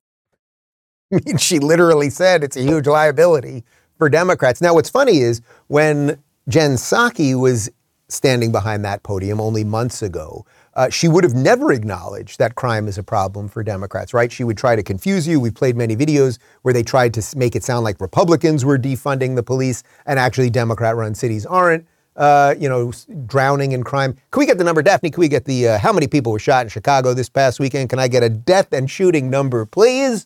Speaker 1: she literally said it's a huge liability for Democrats. Now, what's funny is when Jen Psaki was standing behind that podium only months ago, uh, she would have never acknowledged that crime is a problem for Democrats, right? She would try to confuse you. We've played many videos where they tried to make it sound like Republicans were defunding the police, and actually Democrat-run cities aren't. Uh, you know, drowning in crime. Can we get the number, Daphne? Can we get the uh, how many people were shot in Chicago this past weekend? Can I get a death and shooting number, please?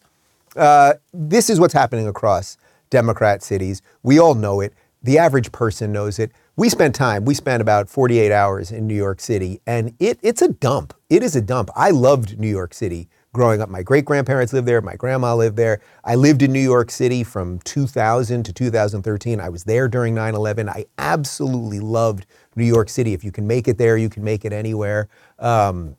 Speaker 1: Uh, this is what's happening across Democrat cities. We all know it. The average person knows it. We spent time, we spent about 48 hours in New York City, and it, it's a dump. It is a dump. I loved New York City growing up. My great grandparents lived there, my grandma lived there. I lived in New York City from 2000 to 2013. I was there during 9 11. I absolutely loved New York City. If you can make it there, you can make it anywhere. Um,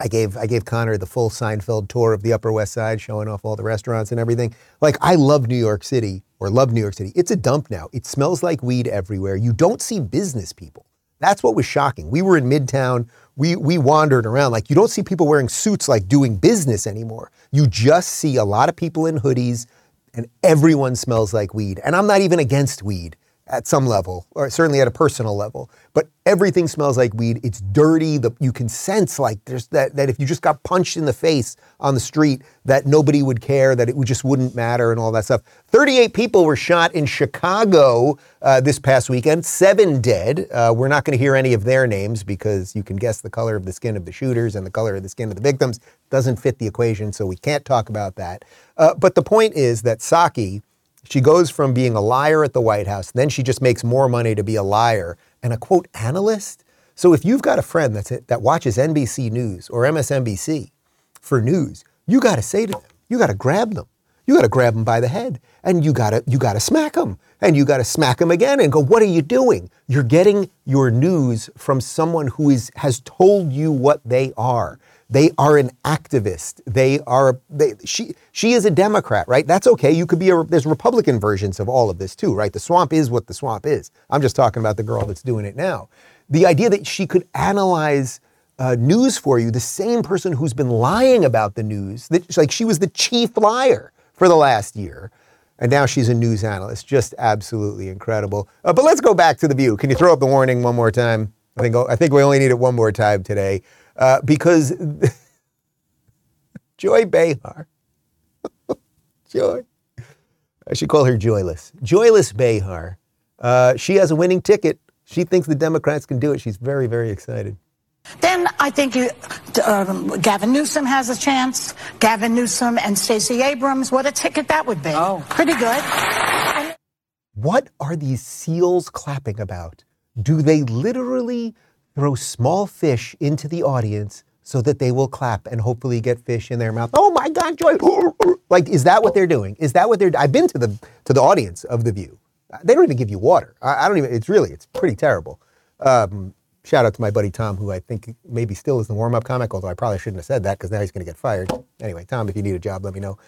Speaker 1: I gave I gave Connor the full Seinfeld tour of the Upper West Side, showing off all the restaurants and everything. Like I love New York City or love New York City. It's a dump now. It smells like weed everywhere. You don't see business people. That's what was shocking. We were in Midtown. We, we wandered around. Like, you don't see people wearing suits like doing business anymore. You just see a lot of people in hoodies, and everyone smells like weed. And I'm not even against weed at some level, or certainly at a personal level. But everything smells like weed. It's dirty. The, you can sense like there's that that if you just got punched in the face on the street, that nobody would care, that it would, just wouldn't matter, and all that stuff. 38 people were shot in Chicago uh, this past weekend. Seven dead. Uh, we're not going to hear any of their names because you can guess the color of the skin of the shooters and the color of the skin of the victims. Doesn't fit the equation, so we can't talk about that. Uh, but the point is that Psaki she goes from being a liar at the White House, then she just makes more money to be a liar and a quote analyst. So if you've got a friend that's that watches NBC News or MSNBC for news, you got to say to them, you got to grab them, you got to grab them by the head, and you got to you got to smack them, and you got to smack them again, and go, what are you doing? You're getting your news from someone who is has told you what they are. They are an activist. They are they, she she is a Democrat, right? That's okay. You could be a there's Republican versions of all of this too, right? The swamp is what the swamp is. I'm just talking about the girl that's doing it now. The idea that she could analyze uh, news for you, the same person who's been lying about the news, that like she was the chief liar for the last year. And now she's a news analyst. Just absolutely incredible. Uh, but let's go back to the view. Can you throw up the warning one more time? I think I think we only need it one more time today. Uh, because Joy Behar, Joy, I should call her Joyless. Joyless Behar, uh, she has a winning ticket. She thinks the Democrats can do it. She's very, very excited.
Speaker 28: Then I think you, um, Gavin Newsom has a chance. Gavin Newsom and Stacey Abrams. What a ticket that would be. Oh. Pretty good. And-
Speaker 1: what are these seals clapping about? Do they literally throw small fish into the audience so that they will clap and hopefully get fish in their mouth. Oh my God, joy! Like, is that what they're doing? Is that what they're? I've been to the to the audience of the View. They don't even give you water. I, I don't even. It's really. It's pretty terrible. Um, shout out to my buddy Tom, who I think maybe still is the warm up comic, although I probably shouldn't have said that because now he's going to get fired. Anyway, Tom, if you need a job, let me know.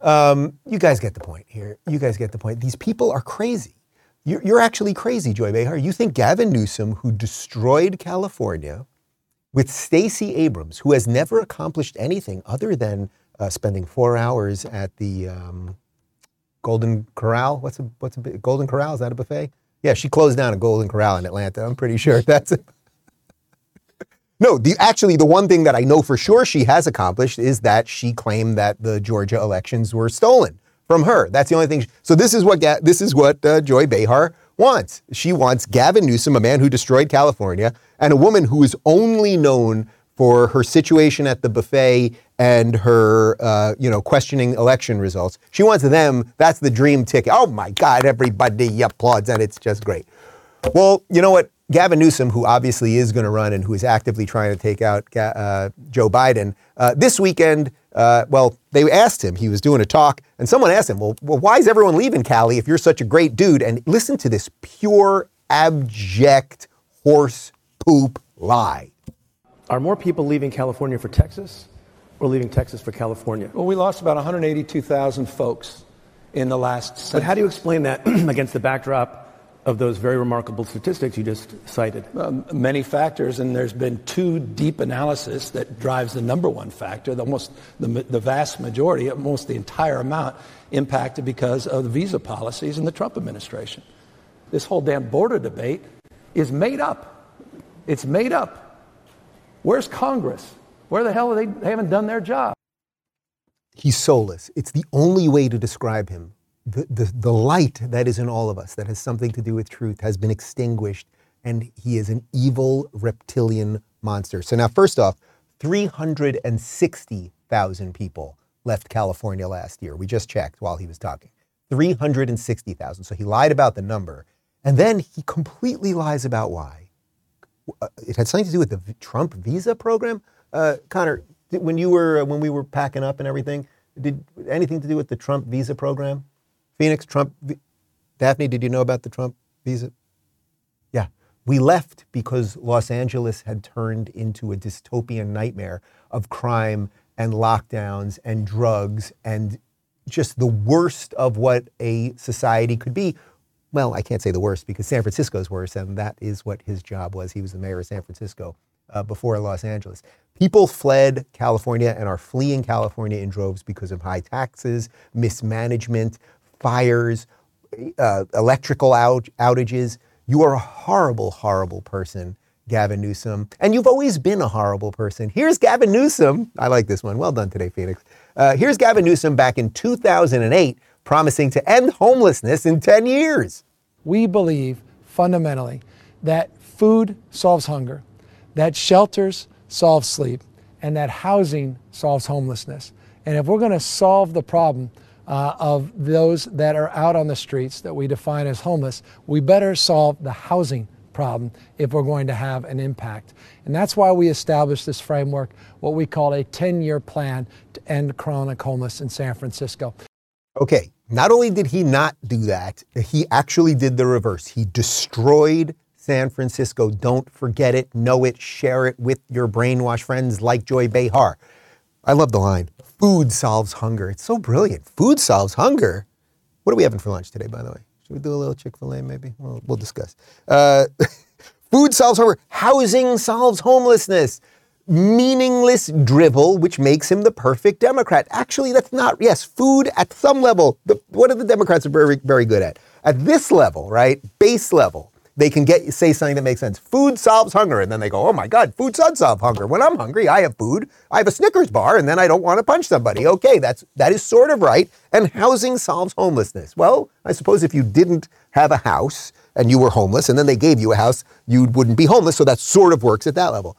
Speaker 1: Um, you guys get the point here. You guys get the point. These people are crazy. You're, actually crazy, Joy Behar. You think Gavin Newsom, who destroyed California, with Stacey Abrams, who has never accomplished anything other than uh, spending four hours at the um, Golden Corral. What's a what's a Golden Corral? Is that a buffet? Yeah, she closed down a Golden Corral in Atlanta. I'm pretty sure that's it. no, the actually the one thing that I know for sure she has accomplished is that she claimed that the Georgia elections were stolen from her. That's the only thing. She, so this is what this is what uh, Joy Behar wants. She wants Gavin Newsom, a man who destroyed California, and a woman who is only known for her situation at the buffet and her, uh, you know, questioning election results. She wants them. That's the dream ticket. Oh my God! Everybody applauds, and it's just great. Well, you know what? Gavin Newsom, who obviously is going to run and who is actively trying to take out uh, Joe Biden, uh, this weekend uh, well, they asked him, he was doing a talk, and someone asked him, well, well, why is everyone leaving Cali if you're such a great dude? And listen to this pure, abject, horse poop lie.
Speaker 29: Are more people leaving California for Texas or leaving Texas for California?
Speaker 30: Well, we lost about 182,000 folks in the last. Census.
Speaker 29: But how do you explain that against the backdrop of those very remarkable statistics you just cited?
Speaker 30: Um, many factors, and there's been two deep analysis that drives the number one factor. The, almost the, the vast majority, almost the entire amount, impacted because of the visa policies in the Trump administration. This whole damn border debate is made up. It's made up. Where's Congress? Where the hell are they? They haven't done their job.
Speaker 1: He's soulless. It's the only way to describe him the, the, light that is in all of us, that has something to do with truth, has been extinguished, and he is an evil reptilian monster. So, now, first off, 360,000 people left California last year. We just checked while he was talking. 360,000. So, he lied about the number. And then he completely lies about why. Uh, it had something to do with the Trump visa program. Uh, Connor, when you were uh, when we were packing up and everything, did anything to do with the Trump visa program? Phoenix, Trump, Daphne, did you know about the Trump visa? Yeah. We left because Los Angeles had turned into a dystopian nightmare of crime and lockdowns and drugs and just the worst of what a society could be. well, I can't say the worst because San Francisco's worse, and that is what his job was. He was the mayor of San Francisco uh, before Los Angeles. People fled California and are fleeing California in droves because of high taxes, mismanagement, fires, uh, electrical out- outages. You are a horrible, horrible person, Gavin Newsom. And you've always been a horrible person. Here's Gavin Newsom. I like this one. Well done today, Phoenix. Uh, here's Gavin Newsom back in 2008 promising to end homelessness in 10 years.
Speaker 31: We believe fundamentally that food solves hunger, that shelters solve sleep, and that housing solves homelessness. And if we're going to solve the problem uh, of those that are out on the streets that we define as homeless, we better solve the housing problem if we're going to have an impact. And that's why we established this framework, what we call a 10 year plan to end chronic homelessness in San Francisco.
Speaker 1: Okay, not only did he not do that, he actually did the reverse. He destroyed San Francisco. Don't forget it, know it, share it with your brainwashed friends like Joy Behar. I love the line food solves hunger. It's so brilliant. Food solves hunger. What are we having for lunch today, by the way? Should we do a little Chick fil A maybe? We'll, we'll discuss. Uh, food solves hunger. Housing solves homelessness meaningless drivel, which makes him the perfect Democrat. Actually, that's not, yes, food at some level. The, what are the Democrats are very, very good at? At this level, right, base level, they can get say something that makes sense. Food solves hunger, and then they go, "Oh my God, food does solve hunger." When I'm hungry, I have food. I have a Snickers bar, and then I don't want to punch somebody. Okay, that's that is sort of right. And housing solves homelessness. Well, I suppose if you didn't have a house and you were homeless, and then they gave you a house, you wouldn't be homeless. So that sort of works at that level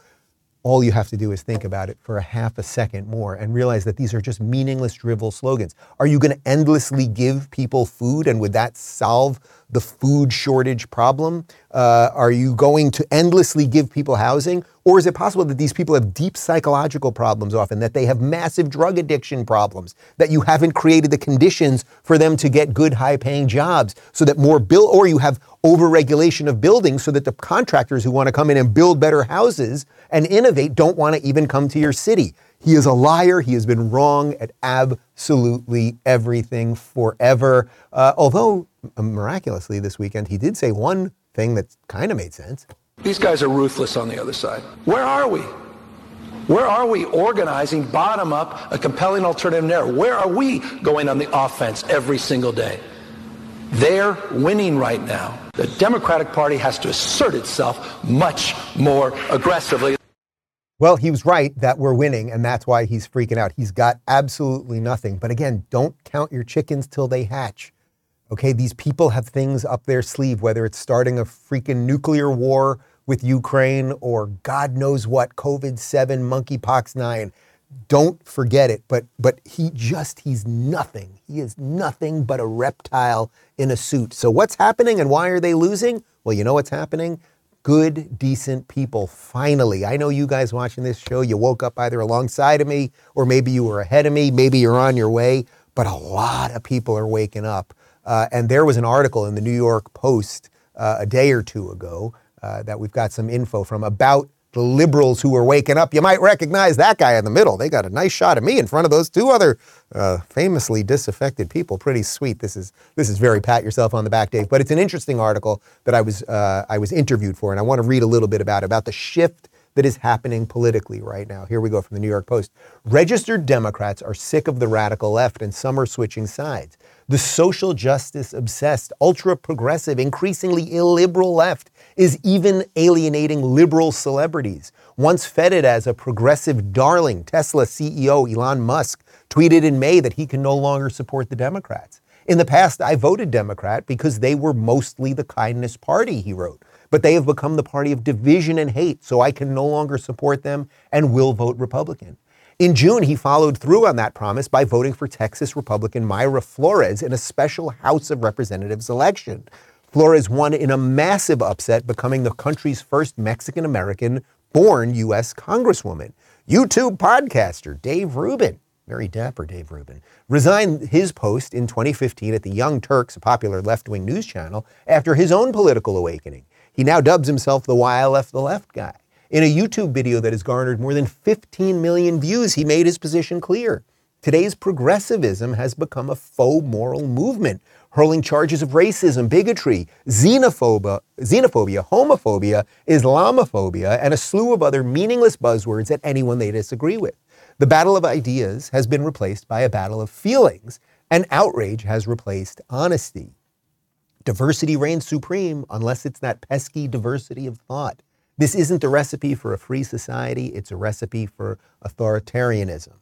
Speaker 1: all you have to do is think about it for a half a second more and realize that these are just meaningless drivel slogans. Are you going to endlessly give people food and would that solve the food shortage problem? Uh, are you going to endlessly give people housing? Or is it possible that these people have deep psychological problems often, that they have massive drug addiction problems, that you haven't created the conditions for them to get good, high paying jobs so that more bill, or you have overregulation of buildings so that the contractors who want to come in and build better houses and innovate don't want to even come to your city? He is a liar. He has been wrong at absolutely everything forever. Uh, although, miraculously, this weekend, he did say one thing that kind of made sense.
Speaker 30: These guys are ruthless on the other side. Where are we? Where are we organizing bottom up a compelling alternative narrative? Where are we going on the offense every single day? They're winning right now. The Democratic Party has to assert itself much more aggressively.
Speaker 1: Well, he was right that we're winning, and that's why he's freaking out. He's got absolutely nothing. But again, don't count your chickens till they hatch. Okay, these people have things up their sleeve, whether it's starting a freaking nuclear war with Ukraine or God knows what, COVID 7, monkeypox 9. Don't forget it. But but he just he's nothing. He is nothing but a reptile in a suit. So what's happening and why are they losing? Well, you know what's happening? good, decent people. Finally, I know you guys watching this show, you woke up either alongside of me or maybe you were ahead of me, maybe you're on your way, but a lot of people are waking up. Uh, and there was an article in the New York Post uh, a day or two ago uh, that we've got some info from about the liberals who are waking up. You might recognize that guy in the middle. They got a nice shot of me in front of those two other uh, famously disaffected people. Pretty sweet. This is this is very pat yourself on the back, Dave. But it's an interesting article that I was uh, I was interviewed for, and I want to read a little bit about about the shift that is happening politically right now. Here we go from the New York Post. Registered Democrats are sick of the radical left, and some are switching sides. The social justice obsessed, ultra progressive, increasingly illiberal left is even alienating liberal celebrities. Once feted as a progressive darling, Tesla CEO Elon Musk tweeted in May that he can no longer support the Democrats. In the past, I voted Democrat because they were mostly the kindness party, he wrote. But they have become the party of division and hate, so I can no longer support them and will vote Republican. In June, he followed through on that promise by voting for Texas Republican Mayra Flores in a special House of Representatives election. Flores won in a massive upset, becoming the country's first Mexican American born U.S. Congresswoman. YouTube podcaster Dave Rubin, very dapper Dave Rubin, resigned his post in 2015 at the Young Turks, a popular left wing news channel, after his own political awakening. He now dubs himself the Why I Left the Left guy. In a YouTube video that has garnered more than 15 million views, he made his position clear. Today's progressivism has become a faux moral movement hurling charges of racism, bigotry, xenophobia, xenophobia, homophobia, Islamophobia, and a slew of other meaningless buzzwords at anyone they disagree with. The battle of ideas has been replaced by a battle of feelings, and outrage has replaced honesty. Diversity reigns supreme unless it's that pesky diversity of thought. This isn't the recipe for a free society, it's a recipe for authoritarianism.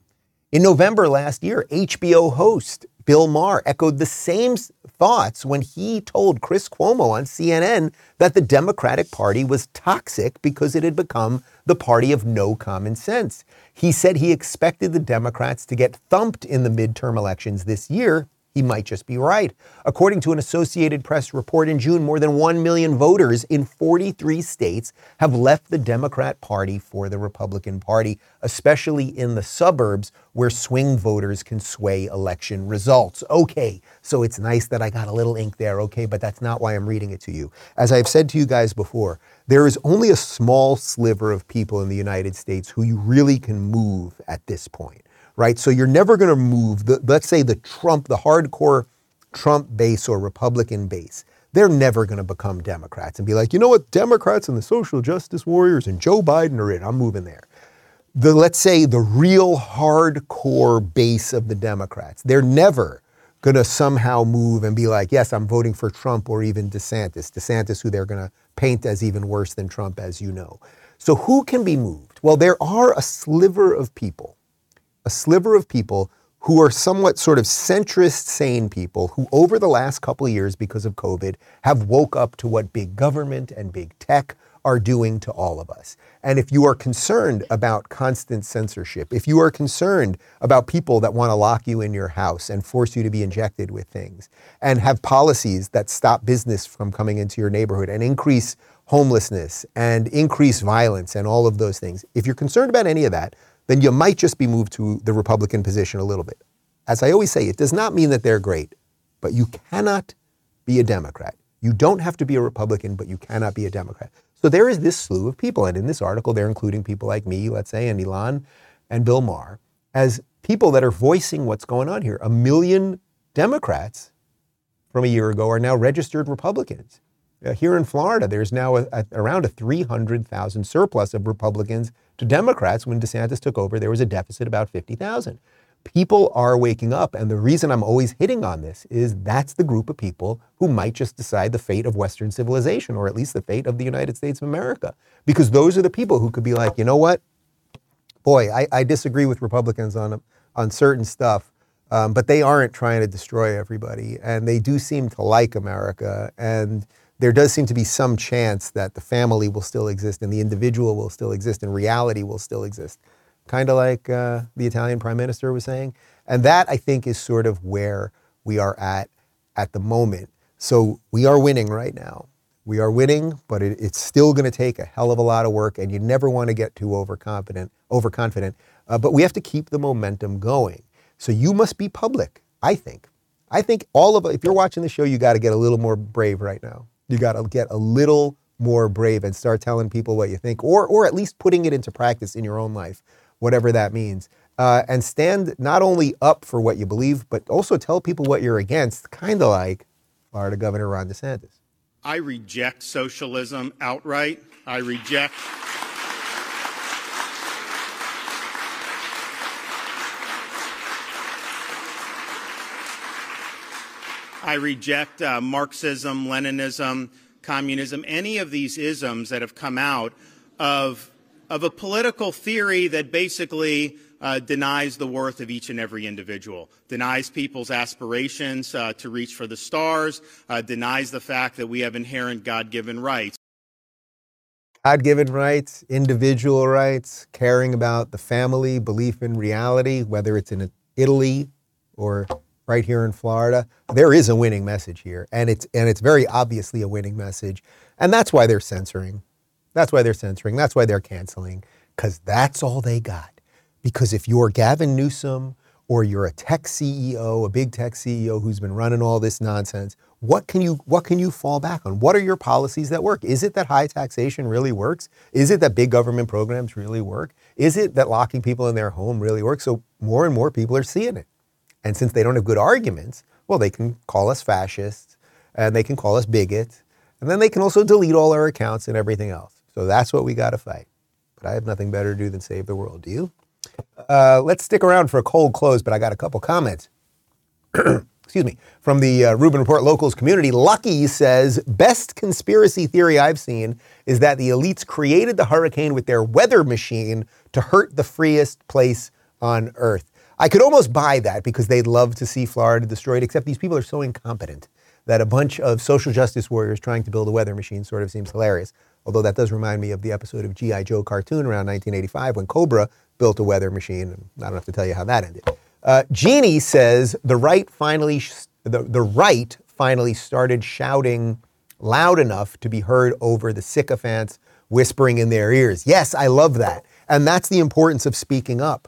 Speaker 1: In November last year, HBO host Bill Maher echoed the same thoughts when he told Chris Cuomo on CNN that the Democratic Party was toxic because it had become the party of no common sense. He said he expected the Democrats to get thumped in the midterm elections this year, he might just be right. According to an Associated Press report in June, more than 1 million voters in 43 states have left the Democrat Party for the Republican Party, especially in the suburbs where swing voters can sway election results. Okay, so it's nice that I got a little ink there, okay, but that's not why I'm reading it to you. As I've said to you guys before, there is only a small sliver of people in the United States who you really can move at this point right? So you're never going to move the, let's say the Trump, the hardcore Trump base or Republican base. They're never going to become Democrats and be like, you know what, Democrats and the social justice warriors and Joe Biden are in. I'm moving there. The let's say the real hardcore base of the Democrats, they're never going to somehow move and be like, yes, I'm voting for Trump or even DeSantis. DeSantis, who they're going to paint as even worse than Trump, as you know. So who can be moved? Well, there are a sliver of people a sliver of people who are somewhat sort of centrist sane people who over the last couple of years because of covid have woke up to what big government and big tech are doing to all of us. And if you are concerned about constant censorship if you are concerned about people that want to lock you in your house and force you to be injected with things and have policies that stop business from coming into your neighborhood and increase homelessness and increase violence and all of those things if you're concerned about any of that then you might just be moved to the Republican position a little bit. As I always say, it does not mean that they're great, but you cannot be a Democrat. You don't have to be a Republican, but you cannot be a Democrat. So there is this slew of people, and in this article, they're including people like me, let's say, and Elon and Bill Maher, as people that are voicing what's going on here. A million Democrats from a year ago are now registered Republicans. Uh, here in Florida, there's now a, a, around a 300,000 surplus of Republicans to Democrats. When DeSantis took over, there was a deficit about 50,000. People are waking up, and the reason I'm always hitting on this is that's the group of people who might just decide the fate of Western civilization, or at least the fate of the United States of America. Because those are the people who could be like, you know what? Boy, I, I disagree with Republicans on, on certain stuff, um, but they aren't trying to destroy everybody, and they do seem to like America. And there does seem to be some chance that the family will still exist and the individual will still exist and reality will still exist. Kind of like uh, the Italian prime minister was saying. And that, I think, is sort of where we are at at the moment. So we are winning right now. We are winning, but it, it's still going to take a hell of a lot of work, and you never want to get too overconfident. Overconfident, uh, but we have to keep the momentum going. So you must be public. I think. I think all of us, if you're watching the show, you got to get a little more brave right now. You got to get a little more brave and start telling people what you think, or, or at least putting it into practice in your own life, whatever that means. Uh, and stand not only up for what you believe, but also tell people what you're against, kind of like Florida Governor Ron DeSantis.
Speaker 20: I reject socialism outright. I reject. I reject uh, Marxism, Leninism, communism, any of these isms that have come out of, of a political theory that basically uh, denies the worth of each and every individual, denies people's aspirations uh, to reach for the stars, uh, denies the fact that we have inherent God given rights.
Speaker 1: God given rights, individual rights, caring about the family, belief in reality, whether it's in Italy or right here in Florida, there is a winning message here, and it's and it's very obviously a winning message, and that's why they're censoring. That's why they're censoring. That's why they're canceling, because that's all they got. Because if you're Gavin Newsom or you're a tech CEO, a big tech CEO who's been running all this nonsense, what can you what can you fall back on? What are your policies that work? Is it that high taxation really works? Is it that big government programs really work? Is it that locking people in their home really works? So more and more people are seeing it. And since they don't have good arguments, Well, they can call us fascists and they can call us bigots. And then they can also delete all our accounts and everything else. So that's what we got to fight. But I have nothing better to do than save the world. Do you? Uh, let's stick around for a cold close, but I got a couple comments. Excuse me. From the uh, Rubin Report Locals community, Lucky says best conspiracy theory I've seen is that the elites created the hurricane with their weather machine to hurt the freest place on earth. I could almost buy that because they'd love to see Florida destroyed, except these people are so incompetent that a bunch of social justice warriors trying to build a weather machine sort of seems hilarious. Although that does remind me of the episode of G.I. Joe cartoon around 1985 when Cobra built a weather machine. And I don't have to tell you how that ended. Uh, Jeannie says the right finally, sh- the, the right finally started shouting loud enough to be heard over the sycophants whispering in their ears. Yes, I love that. And that's the importance of speaking up.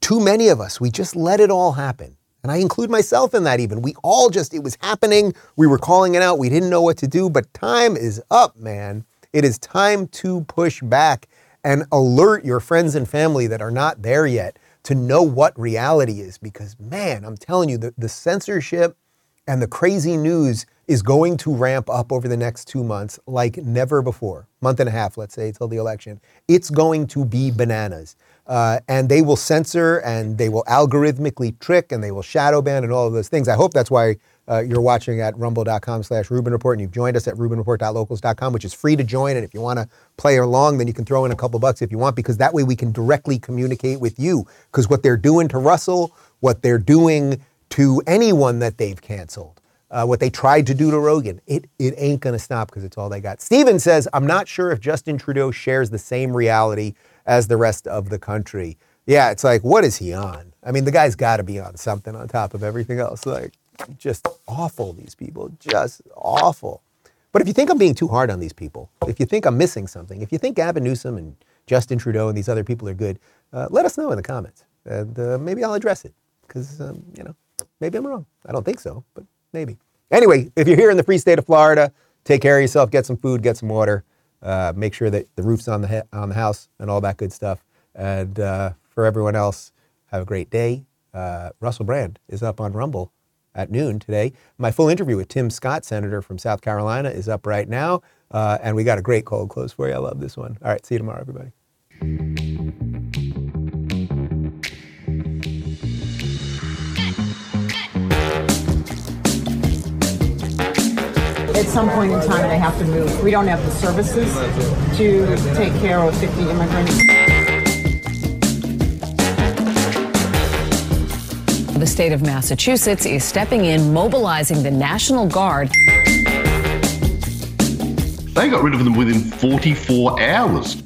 Speaker 1: Too many of us, we just let it all happen. And I include myself in that even. We all just, it was happening. We were calling it out. We didn't know what to do, but time is up, man. It is time to push back and alert your friends and family that are not there yet to know what reality is. Because, man, I'm telling you, the, the censorship and the crazy news is going to ramp up over the next two months like never before. Month and a half, let's say, till the election. It's going to be bananas. Uh, and they will censor and they will algorithmically trick and they will shadow ban and all of those things. I hope that's why uh, you're watching at rumble.com slash Rubin Report and you've joined us at rubinreport.locals.com, which is free to join. And if you want to play along, then you can throw in a couple bucks if you want, because that way we can directly communicate with you. Because what they're doing to Russell, what they're doing to anyone that they've canceled, uh, what they tried to do to Rogan, it, it ain't going to stop because it's all they got. Steven says, I'm not sure if Justin Trudeau shares the same reality as the rest of the country. Yeah, it's like, what is he on? I mean, the guy's got to be on something on top of everything else. Like, just awful, these people, just awful. But if you think I'm being too hard on these people, if you think I'm missing something, if you think Gavin Newsom and Justin Trudeau and these other people are good, uh, let us know in the comments. And uh, maybe I'll address it because, um, you know, maybe I'm wrong. I don't think so, but maybe. Anyway, if you're here in the free state of Florida, take care of yourself, get some food, get some water. Uh, make sure that the roof's on the he- on the house and all that good stuff. And uh, for everyone else, have a great day. Uh, Russell Brand is up on Rumble at noon today. My full interview with Tim Scott, Senator from South Carolina, is up right now. Uh, and we got a great cold close for you. I love this one. All right, see you tomorrow, everybody.
Speaker 32: At some point in time they have to move. We don't have the services to take care of 50 immigrants.
Speaker 33: The state of Massachusetts is stepping in, mobilizing the National Guard.
Speaker 34: They got rid of them within 44 hours.